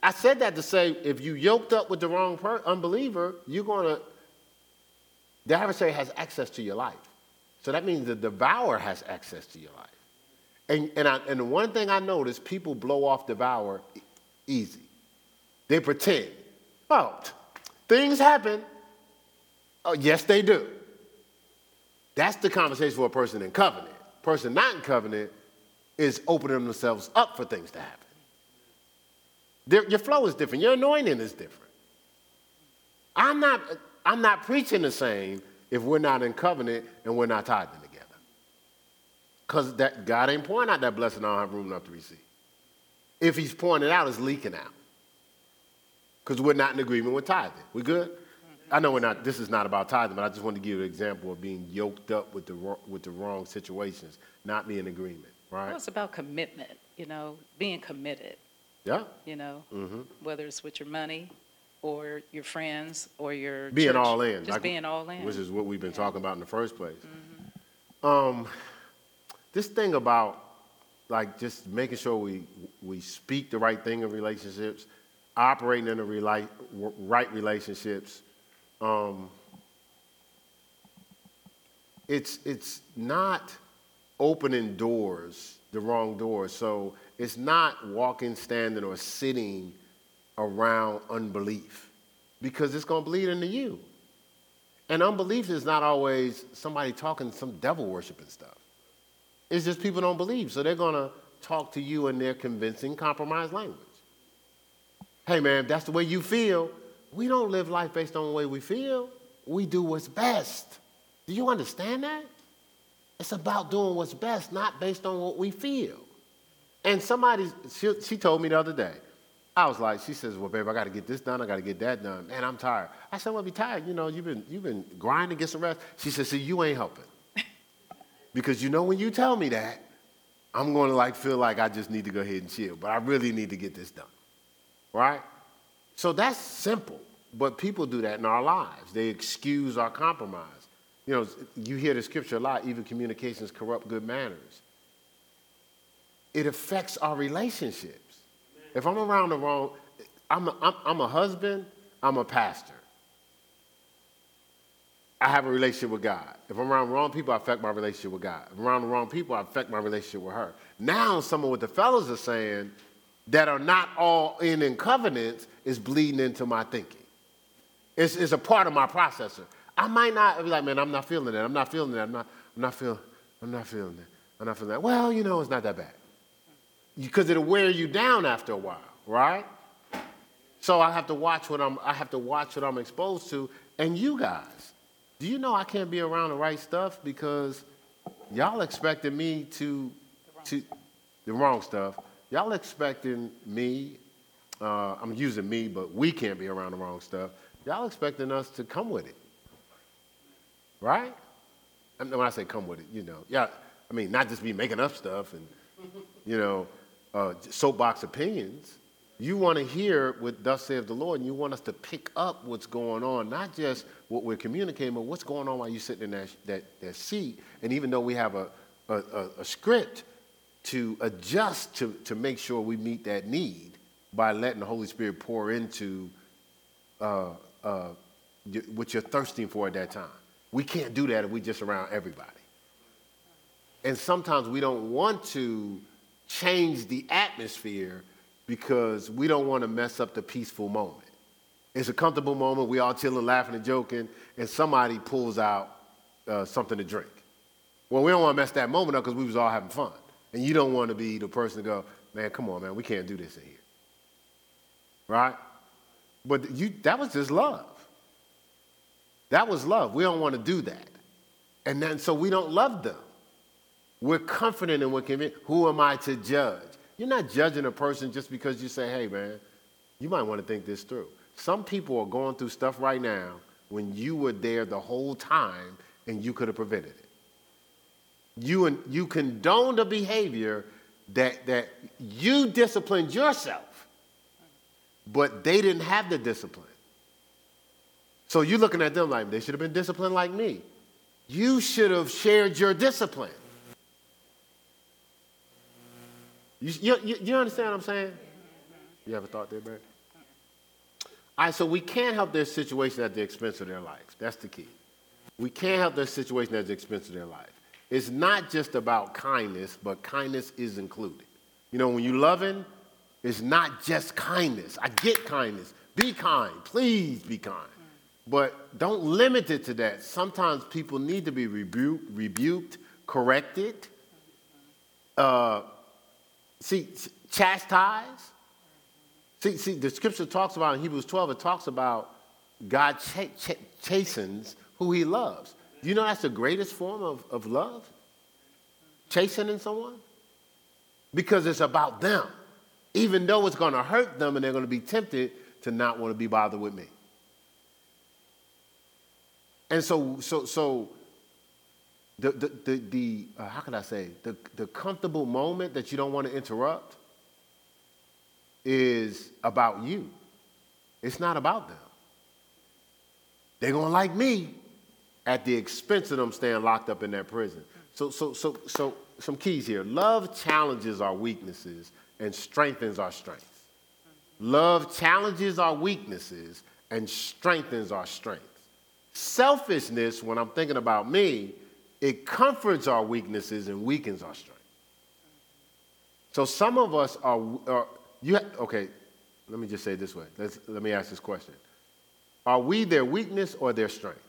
I said that to say if you yoked up with the wrong per- unbeliever, you're gonna, the adversary has access to your life. So that means the devourer has access to your life. And, and, I, and the one thing I notice, people blow off devour easy. They pretend. Oh, things happen. Oh, yes, they do. That's the conversation for a person in covenant. Person not in covenant is opening themselves up for things to happen. Your flow is different. Your anointing is different. I'm not, I'm not preaching the same if we're not in covenant and we're not tithing. Because that God ain't pouring out that blessing, I don't have room enough to receive. If he's pouring it out, it's leaking out. Because we're not in agreement with tithing. We good? I know we're not, this is not about tithing, but I just wanted to give you an example of being yoked up with the, with the wrong situations, not being in agreement, right? Well, it's about commitment, you know, being committed. Yeah. You know, mm-hmm. whether it's with your money or your friends or your being church. all in, just like, being all in, which is what we've been yeah. talking about in the first place. Mm-hmm. Um, this thing about like just making sure we we speak the right thing in relationships, operating in the right relationships. Um, it's it's not opening doors, the wrong doors. So it's not walking, standing, or sitting around unbelief because it's to bleed into you. And unbelief is not always somebody talking some devil worshiping stuff. It's just people don't believe. So they're going to talk to you in their convincing, compromised language. Hey, man, if that's the way you feel. We don't live life based on the way we feel. We do what's best. Do you understand that? It's about doing what's best, not based on what we feel. And somebody, she, she told me the other day, I was like, she says, well, babe, I got to get this done. I got to get that done. Man, I'm tired. I said, well, be tired. You know, you've been, you've been grinding, get some rest. She said, see, you ain't helping. Because you know when you tell me that, I'm going to like feel like I just need to go ahead and chill. But I really need to get this done. Right? So that's simple. But people do that in our lives. They excuse our compromise. You know, you hear the scripture a lot, even communications corrupt good manners. It affects our relationships. If I'm around the wrong, I'm a, I'm, I'm a husband, I'm a pastor. I have a relationship with God. If I'm around the wrong people, I affect my relationship with God. If I'm around the wrong people, I affect my relationship with her. Now, some of what the fellows are saying that are not all in in covenants is bleeding into my thinking. It's, it's a part of my processor. I might not be like, man, I'm not feeling that. I'm not feeling that. I'm not, I'm not feeling, I'm not feeling that. I'm not feeling that. Well, you know, it's not that bad. Because it'll wear you down after a while, right? So I have to watch what I'm I have to watch what I'm exposed to. And you guys, do you know I can't be around the right stuff because y'all expecting me to to the wrong stuff. Y'all expecting me, uh, I'm using me, but we can't be around the wrong stuff. Y'all expecting us to come with it. Right? And when I say come with it, you know, yeah, I mean, not just be making up stuff and, you know, uh, soapbox opinions. You want to hear what thus saith the Lord, and you want us to pick up what's going on, not just what we're communicating, but what's going on while you're sitting in that, that, that seat. And even though we have a, a, a, script to adjust to, to make sure we meet that need by letting the Holy Spirit pour into uh, uh, what you're thirsting for at that time. We can't do that if we're just around everybody. And sometimes we don't want to change the atmosphere because we don't want to mess up the peaceful moment. It's a comfortable moment. We all chilling, laughing, and joking, and somebody pulls out uh, something to drink. Well, we don't want to mess that moment up because we was all having fun. And you don't want to be the person to go, man, come on, man, we can't do this in here. Right? But you, that was just love. That was love. We don't want to do that. And then so we don't love them. We're confident and we're convinced. Who am I to judge? You're not judging a person just because you say, hey, man, you might want to think this through. Some people are going through stuff right now when you were there the whole time and you could have prevented it. You, you condoned a behavior that, that you disciplined yourself, but they didn't have the discipline. So you're looking at them like they should have been disciplined like me. You should have shared your discipline. You, you, you understand what I'm saying? You have a thought there, Brad? All right, so we can't help their situation at the expense of their life. That's the key. We can't help their situation at the expense of their life. It's not just about kindness, but kindness is included. You know, when you're loving, it's not just kindness. I get kindness. Be kind. Please be kind. But don't limit it to that. Sometimes people need to be rebuked, rebuked corrected, uh, see, chastise. See, see, the scripture talks about in Hebrews 12, it talks about God ch- ch- chastens who he loves. You know that's the greatest form of, of love? Chastening someone? Because it's about them. Even though it's going to hurt them and they're going to be tempted to not want to be bothered with me. And so, so, so the, the, the, the uh, how can I say, the, the comfortable moment that you don't want to interrupt is about you. It's not about them. They're going to like me at the expense of them staying locked up in that prison. So, so, so, so some keys here. Love challenges our weaknesses and strengthens our strengths. Love challenges our weaknesses and strengthens our strengths. Selfishness, when I'm thinking about me, it comforts our weaknesses and weakens our strength. So some of us are, are you, okay, let me just say this way. Let's, let me ask this question. Are we their weakness or their strength?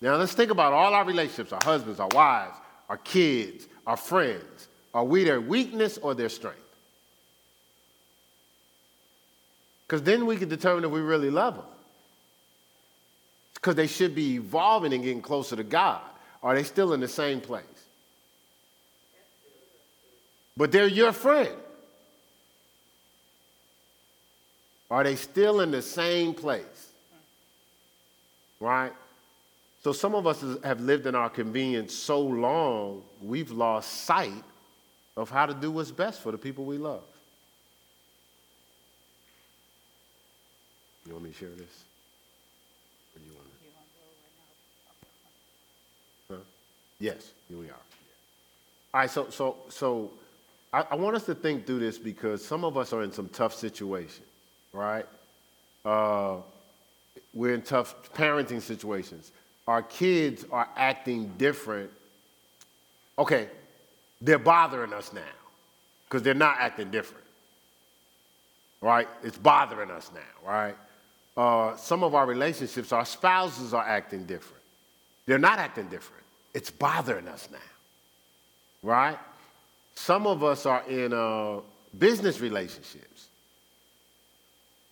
Now let's think about all our relationships, our husbands, our wives, our kids, our friends. Are we their weakness or their strength? Because then we can determine if we really love them. Because they should be evolving and getting closer to God. Are they still in the same place? But they're your friend. Are they still in the same place? Right? So some of us have lived in our convenience so long, we've lost sight of how to do what's best for the people we love. You want me to share this? Or you want to? Huh? Yes, here we are. All right, so so so I, I want us to think through this because some of us are in some tough situations, right? Uh, we're in tough parenting situations our kids are acting different, okay, they're bothering us now because they're not acting different. Right? It's bothering us now, right? uh, some of our relationships, our spouses are acting different. They're not acting different. It's bothering us now, right? Some of us are in uh, business relationships.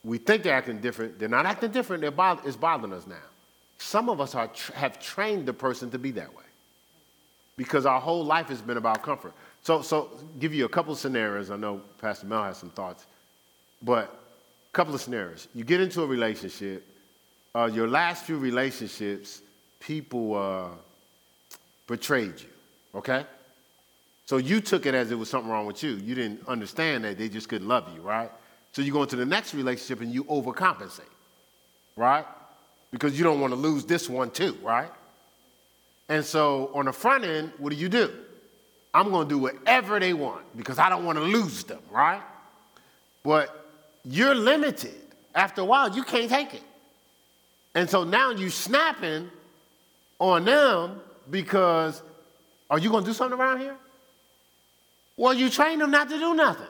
We think they're acting different. They're not acting different. It's bothering us now. Some of us are tr- have trained the person to be that way because our whole life has been about comfort. So, so give you a couple of scenarios. I know Pastor Mel has some thoughts, but a couple of scenarios. You get into a relationship. Uh, your last few relationships, people uh, betrayed you. Okay. So you took it as it was something wrong with you. You didn't understand that they just couldn't love you, right? So you go into the next relationship and you overcompensate, right? Because you don't want to lose this one too, right? And so on the front end, what do you do? I'm going to do whatever they want because I don't want to lose them, right? But you're limited. After a while, you can't take it. And so now you snapping on them because are you going to do something around here? Well, you trained them not to do nothing.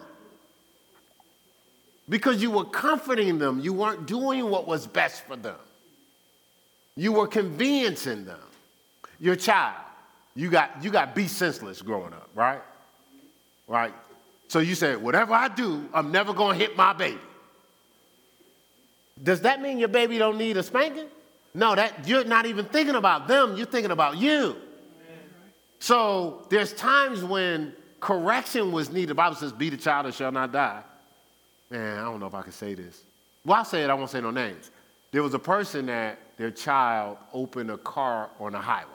Because you were comforting them, you weren't doing what was best for them. You were conveniencing them. Your child, you got you got be senseless growing up, right? Right? So you said, whatever I do, I'm never gonna hit my baby. Does that mean your baby don't need a spanking? No, that you're not even thinking about them, you're thinking about you. So there's times when correction was needed. The Bible says, be the child that shall not die. Man, I don't know if I can say this. Well, I'll say it, I won't say no names. There was a person that their child opened a car on a highway.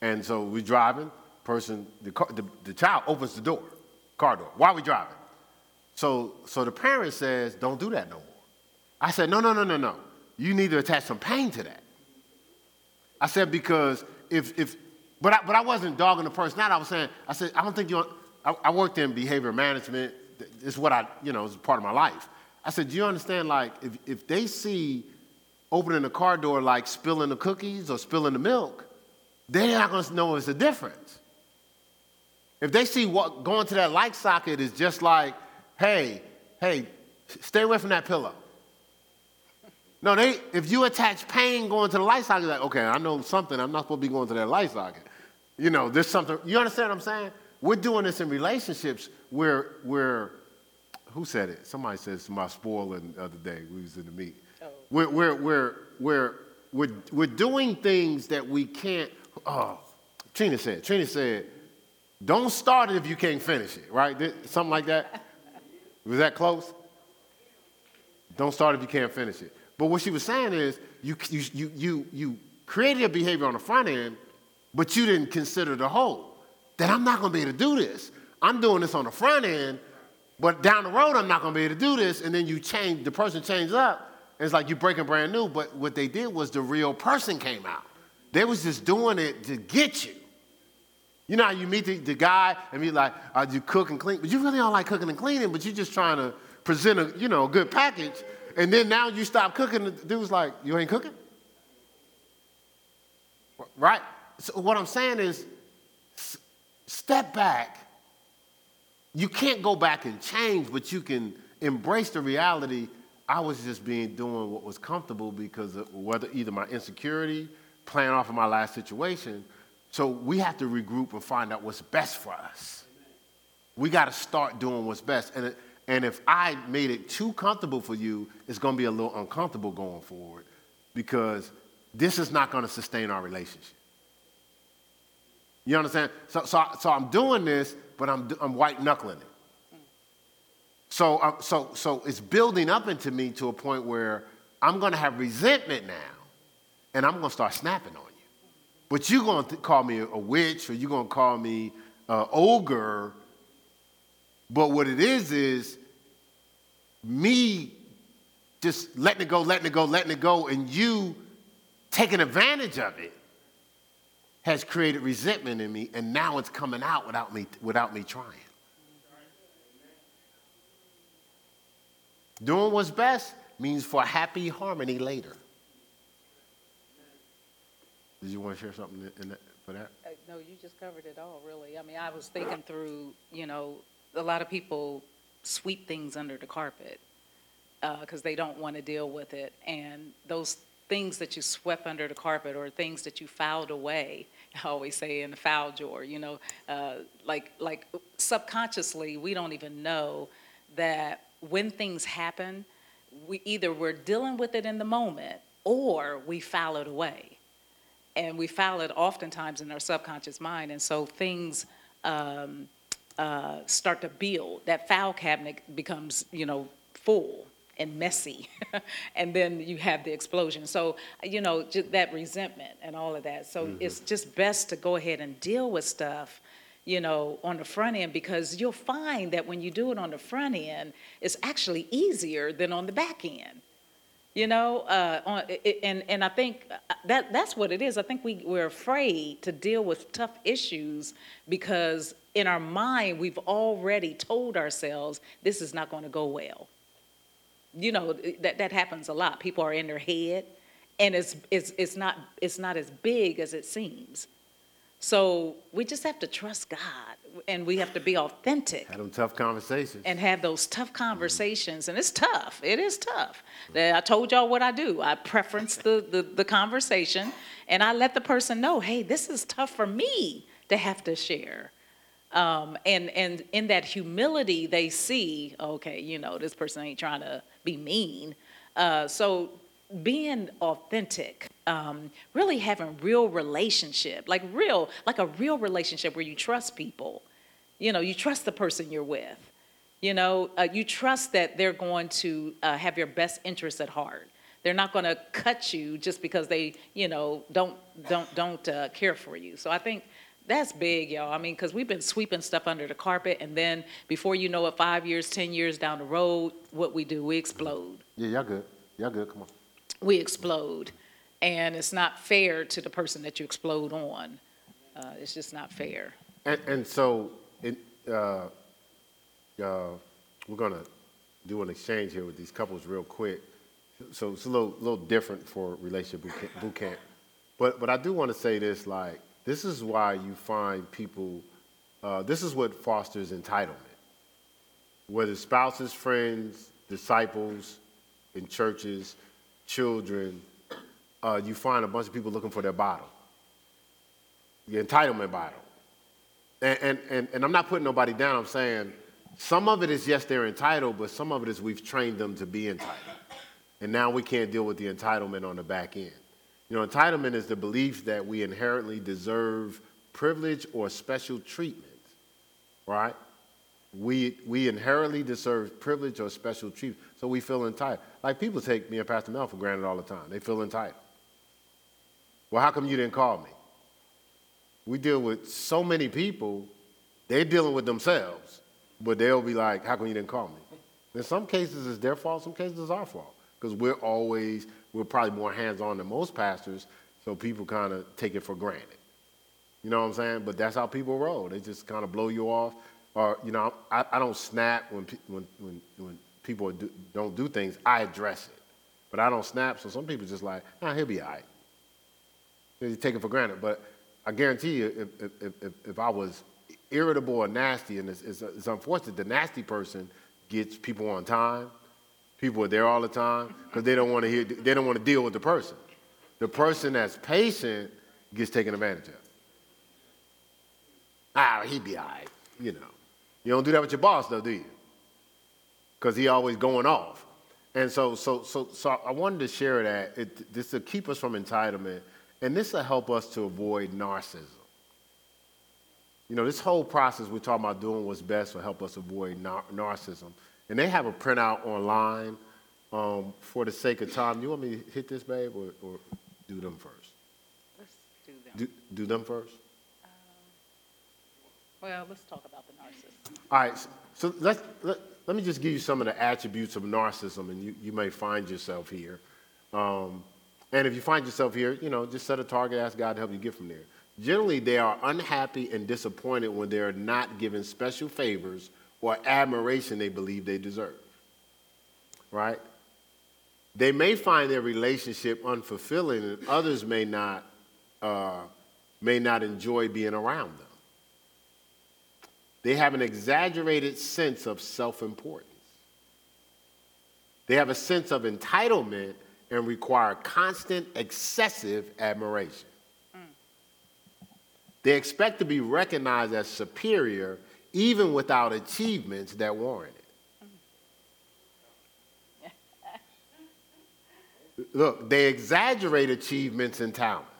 And so we driving, person, the, car, the, the child opens the door, car door, while we driving. So, so the parent says, don't do that no more. I said, no, no, no, no, no. You need to attach some pain to that. I said, because if, if but I, but I wasn't dogging the person out. I was saying, I said, I don't think you, I, I worked in behavior management. It's what I, you know, it's part of my life. I said, do you understand, like, if, if they see opening the car door like spilling the cookies or spilling the milk, they're not going to know it's a difference. If they see what going to that light socket is just like, hey, hey, stay away from that pillow. No, they if you attach pain going to the light socket, like, okay, I know something, I'm not supposed to be going to that light socket. You know, there's something, you understand what I'm saying? We're doing this in relationships where where who said it? Somebody said somebody spoiling the other day. We was in the meet. Oh. We're, we're, we're, we're, we're, we're doing things that we can't. Oh, Trina said. Trina said, don't start it if you can't finish it, right? Something like that. Was that close? Don't start if you can't finish it. But what she was saying is you, you, you, you, created a behavior on the front end, but you didn't consider the whole. That I'm not going to be able to do this. I'm doing this on the front end, but down the road, I'm not going to be able to do this. And then you change, the person changes up. And it's like you're breaking brand new. But what they did was the real person came out. They was just doing it to get you. You know how you meet the, the guy and be like, uh, you cook and clean, but you really don't like cooking and cleaning, but you're just trying to present a, you know, a good package. And then now you stop cooking, the dude's like, you ain't cooking? Right? So what I'm saying is, step back. You can't go back and change, but you can embrace the reality. I was just being doing what was comfortable because of whether either my insecurity, playing off of my last situation. So we have to regroup and find out what's best for us. We got to start doing what's best. And and if I made it too comfortable for you, it's going to be a little uncomfortable going forward because this is not going to sustain our relationship. You understand? So, so, so I'm doing this, but I'm, I'm white knuckling it. So, uh, so, so it's building up into me to a point where I'm going to have resentment now, and I'm going to start snapping on you. But you're going to call me a witch, or you're going to call me an ogre, but what it is is me just letting it go, letting it go, letting it go, and you taking advantage of it has created resentment in me, and now it's coming out without me, without me trying. Doing what's best means for happy harmony later. Did you want to share something in that, for that? Uh, no, you just covered it all, really. I mean, I was thinking through, you know, a lot of people sweep things under the carpet. because they don't want to deal with it. And those things that you swept under the carpet or things that you filed away, I always say in the file drawer, you know, uh, like, like subconsciously, we don't even know that when things happen, we either we're dealing with it in the moment or we file it away. And we file it oftentimes in our subconscious mind. And so things um, uh, start to build. That file cabinet becomes, you know, full and messy. and then you have the explosion. So, you know, ju- that resentment and all of that. So it's just best to go ahead and deal with stuff, you know, on the front end because you'll find that when you do it on the front end, it's actually easier than on the back end. You know, uh, on, i- i- and, and I think uh, that, that's what it is. I think we, we're afraid to deal with tough issues because in our mind, we've already told ourselves, this is not going to go well. You know, that, that happens a lot. People are in their head and it's, it's, it's not, it's not as big as it seems. So we just have to trust God and we have to be authentic Had them tough conversations. and have those tough mm-hmm. conversations. And it's tough. It is tough. That I told y'all what I do. I preference the, the, the conversation and I let the person know, hey, this is tough for me to have to share. Um, and, and in that humility, they see, okay, you know, this person ain't trying to be mean. Uh, so being authentic, um, really having real relationship, like real, like a real relationship where you trust people. You know, you trust the person you're with. You know, uh, you trust that they're going to uh, have your best interests at heart. They're not going to cut you just because they, you know, don't don't don't uh, care for you. So I think that's big, y'all. I mean, because we've been sweeping stuff under the carpet, and then before you know it, five years, ten years down the road, what we do, we explode Yeah, y'all good. Y'all good, come on. we explode. And it's not fair to the person that you explode on. Uh, it's just not fair. And, and so, it, uh, uh, we're gonna do an exchange here with these couples real quick. So it's a little, little different for relationship boot camp, boot camp. But, but I do want to say this, like, this is why you find people, uh, this is what fosters entitlement. Whether spouses, friends, disciples, in churches, children, uh, you find a bunch of people looking for their bottle, the entitlement bottle. And, and, and, and I'm not putting nobody down. I'm saying some of it is, yes, they're entitled, but some of it is we've trained them to be entitled. And now we can't deal with the entitlement on the back end. You know, entitlement is the belief that we inherently deserve privilege or special treatment, right? We, we inherently deserve privilege or special treatment, so we feel entitled. Like people take me and Pastor Mel for granted all the time. They feel entitled. Well, how come you didn't call me? We deal with so many people, they're dealing with themselves, but they'll be like, how come you didn't call me? In some cases, it's their fault, some cases, it's our fault. Because we're always, we're probably more hands on than most pastors, so people kind of take it for granted. You know what I'm saying? But that's how people roll. They just kind of blow you off. Or, you know, I, I don't snap when, when, when, when people do, don't do things, I address it. But I don't snap, so some people just like, ah, he'll be all right. You take it for granted. But I guarantee you, if, if, if, if I was irritable or nasty, and it's, it's, it's unfortunate, the nasty person gets people on time. People are there all the time because they don't want to hear, they don't want to deal with the person. The person that's patient gets taken advantage of. Ah, he'd be all right, you know. You don't do that with your boss, though, do you? Because he always going off. And so, so, so, so I wanted to share that. It, this will keep us from entitlement, and this will help us to avoid narcissism. You know, this whole process we're talking about doing what's best will help us avoid nar- narcissism. And they have a printout online. Um, for the sake of time, you want me to hit this, babe, or, or do them first? Let's do them. Do, do them first? Well, let's talk about the narcissist. All right, so- so let's, let, let me just give you some of the attributes of narcissism, and you, you may find yourself here. Um, and if you find yourself here, you know, just set a target, ask God to help you get from there. Generally, they are unhappy and disappointed when they are not given special favors or admiration they believe they deserve. Right? They may find their relationship unfulfilling, and others may not, uh, may not enjoy being around them. They have an exaggerated sense of self importance. They have a sense of entitlement and require constant, excessive admiration. They expect to be recognized as superior even without achievements that warrant it. Look, they exaggerate achievements and talents.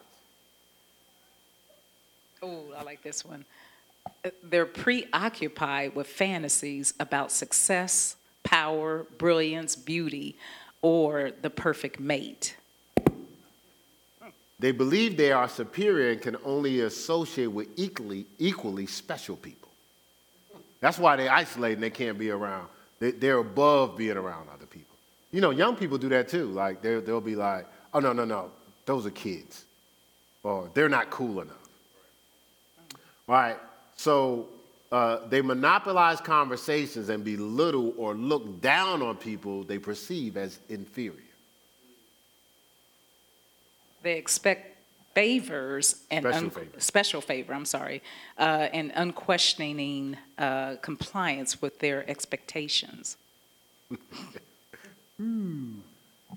Oh, I like this one. Uh, They're preoccupied with fantasies about success, power, brilliance, beauty, or the perfect mate. They believe they are superior and can only associate with equally, equally special people. That's why they isolate and they can't be around. They, they're above being around other people. You know, young people do that too. Like, they'll, they'll be like, oh, no, no, no, those are kids. Or they're not cool enough. Right? so uh, they monopolize conversations and belittle or look down on people they perceive as inferior. They expect favors and Special favor. special favor. I'm sorry, uh, and unquestioning uh, compliance with their expectations.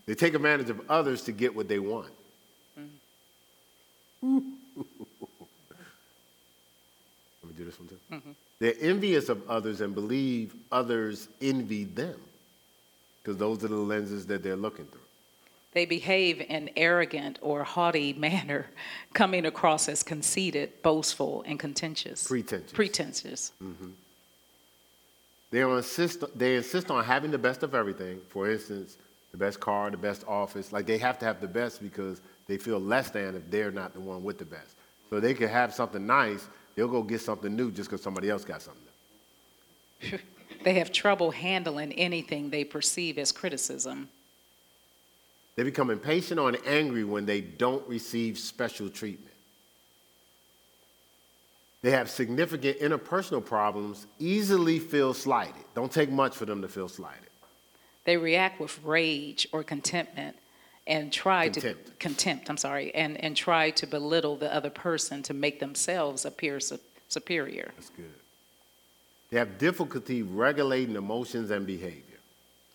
They take advantage of others to get what they want. Let me do this one too. They're envious of others and believe others envy them because those are the lenses that they're looking through. They behave in arrogant or haughty manner, coming across as conceited, boastful, and contentious. Pretentious. Pretentious. Mm-hmm. They insist, they insist on having the best of everything. For instance, the best car, the best office. Like they have to have the best because they feel less than if they're not the one with the best. So they could have something nice, they'll go get something new just because somebody else got something. They have trouble handling anything they perceive as criticism. They become impatient or angry when they don't receive special treatment. They have significant interpersonal problems, easily feel slighted. Don't take much for them to feel slighted. They react with rage or contentment and try Contempt. to contempt, I'm sorry, and, and try to belittle the other person to make themselves appear su- superior. That's good. They have difficulty regulating emotions and behavior.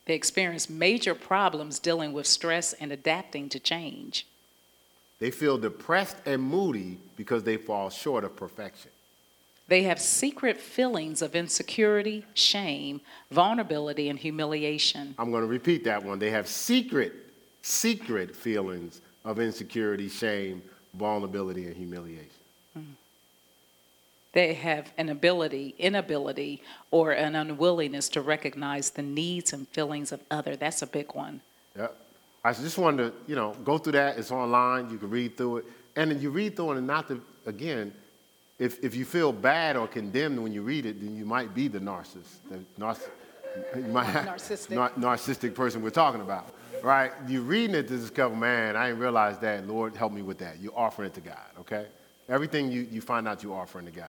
They experience major problems dealing with stress and adapting to change. They feel depressed and moody because they fall short of perfection. They have secret feelings of insecurity, shame, vulnerability, and humiliation. I'm going to repeat that one. They have secret, secret feelings of insecurity, shame, vulnerability, and humiliation. Hmm. They have an ability, inability, or an unwillingness to recognize the needs and feelings of other. That's a big one. Yeah. I just wanted to, you know, go through that. It's online. You can read through it. And then you read through it and not to, again, if, if you feel bad or condemned when you read it, then you might be the narcissist. The narciss- you might have, Narcissistic. nar- narcissistic person we're talking about, right? You're reading it to discover, man, I didn't realize that. Lord, help me with that. You're offering it to God, okay? Everything you, you find out you're offering to God.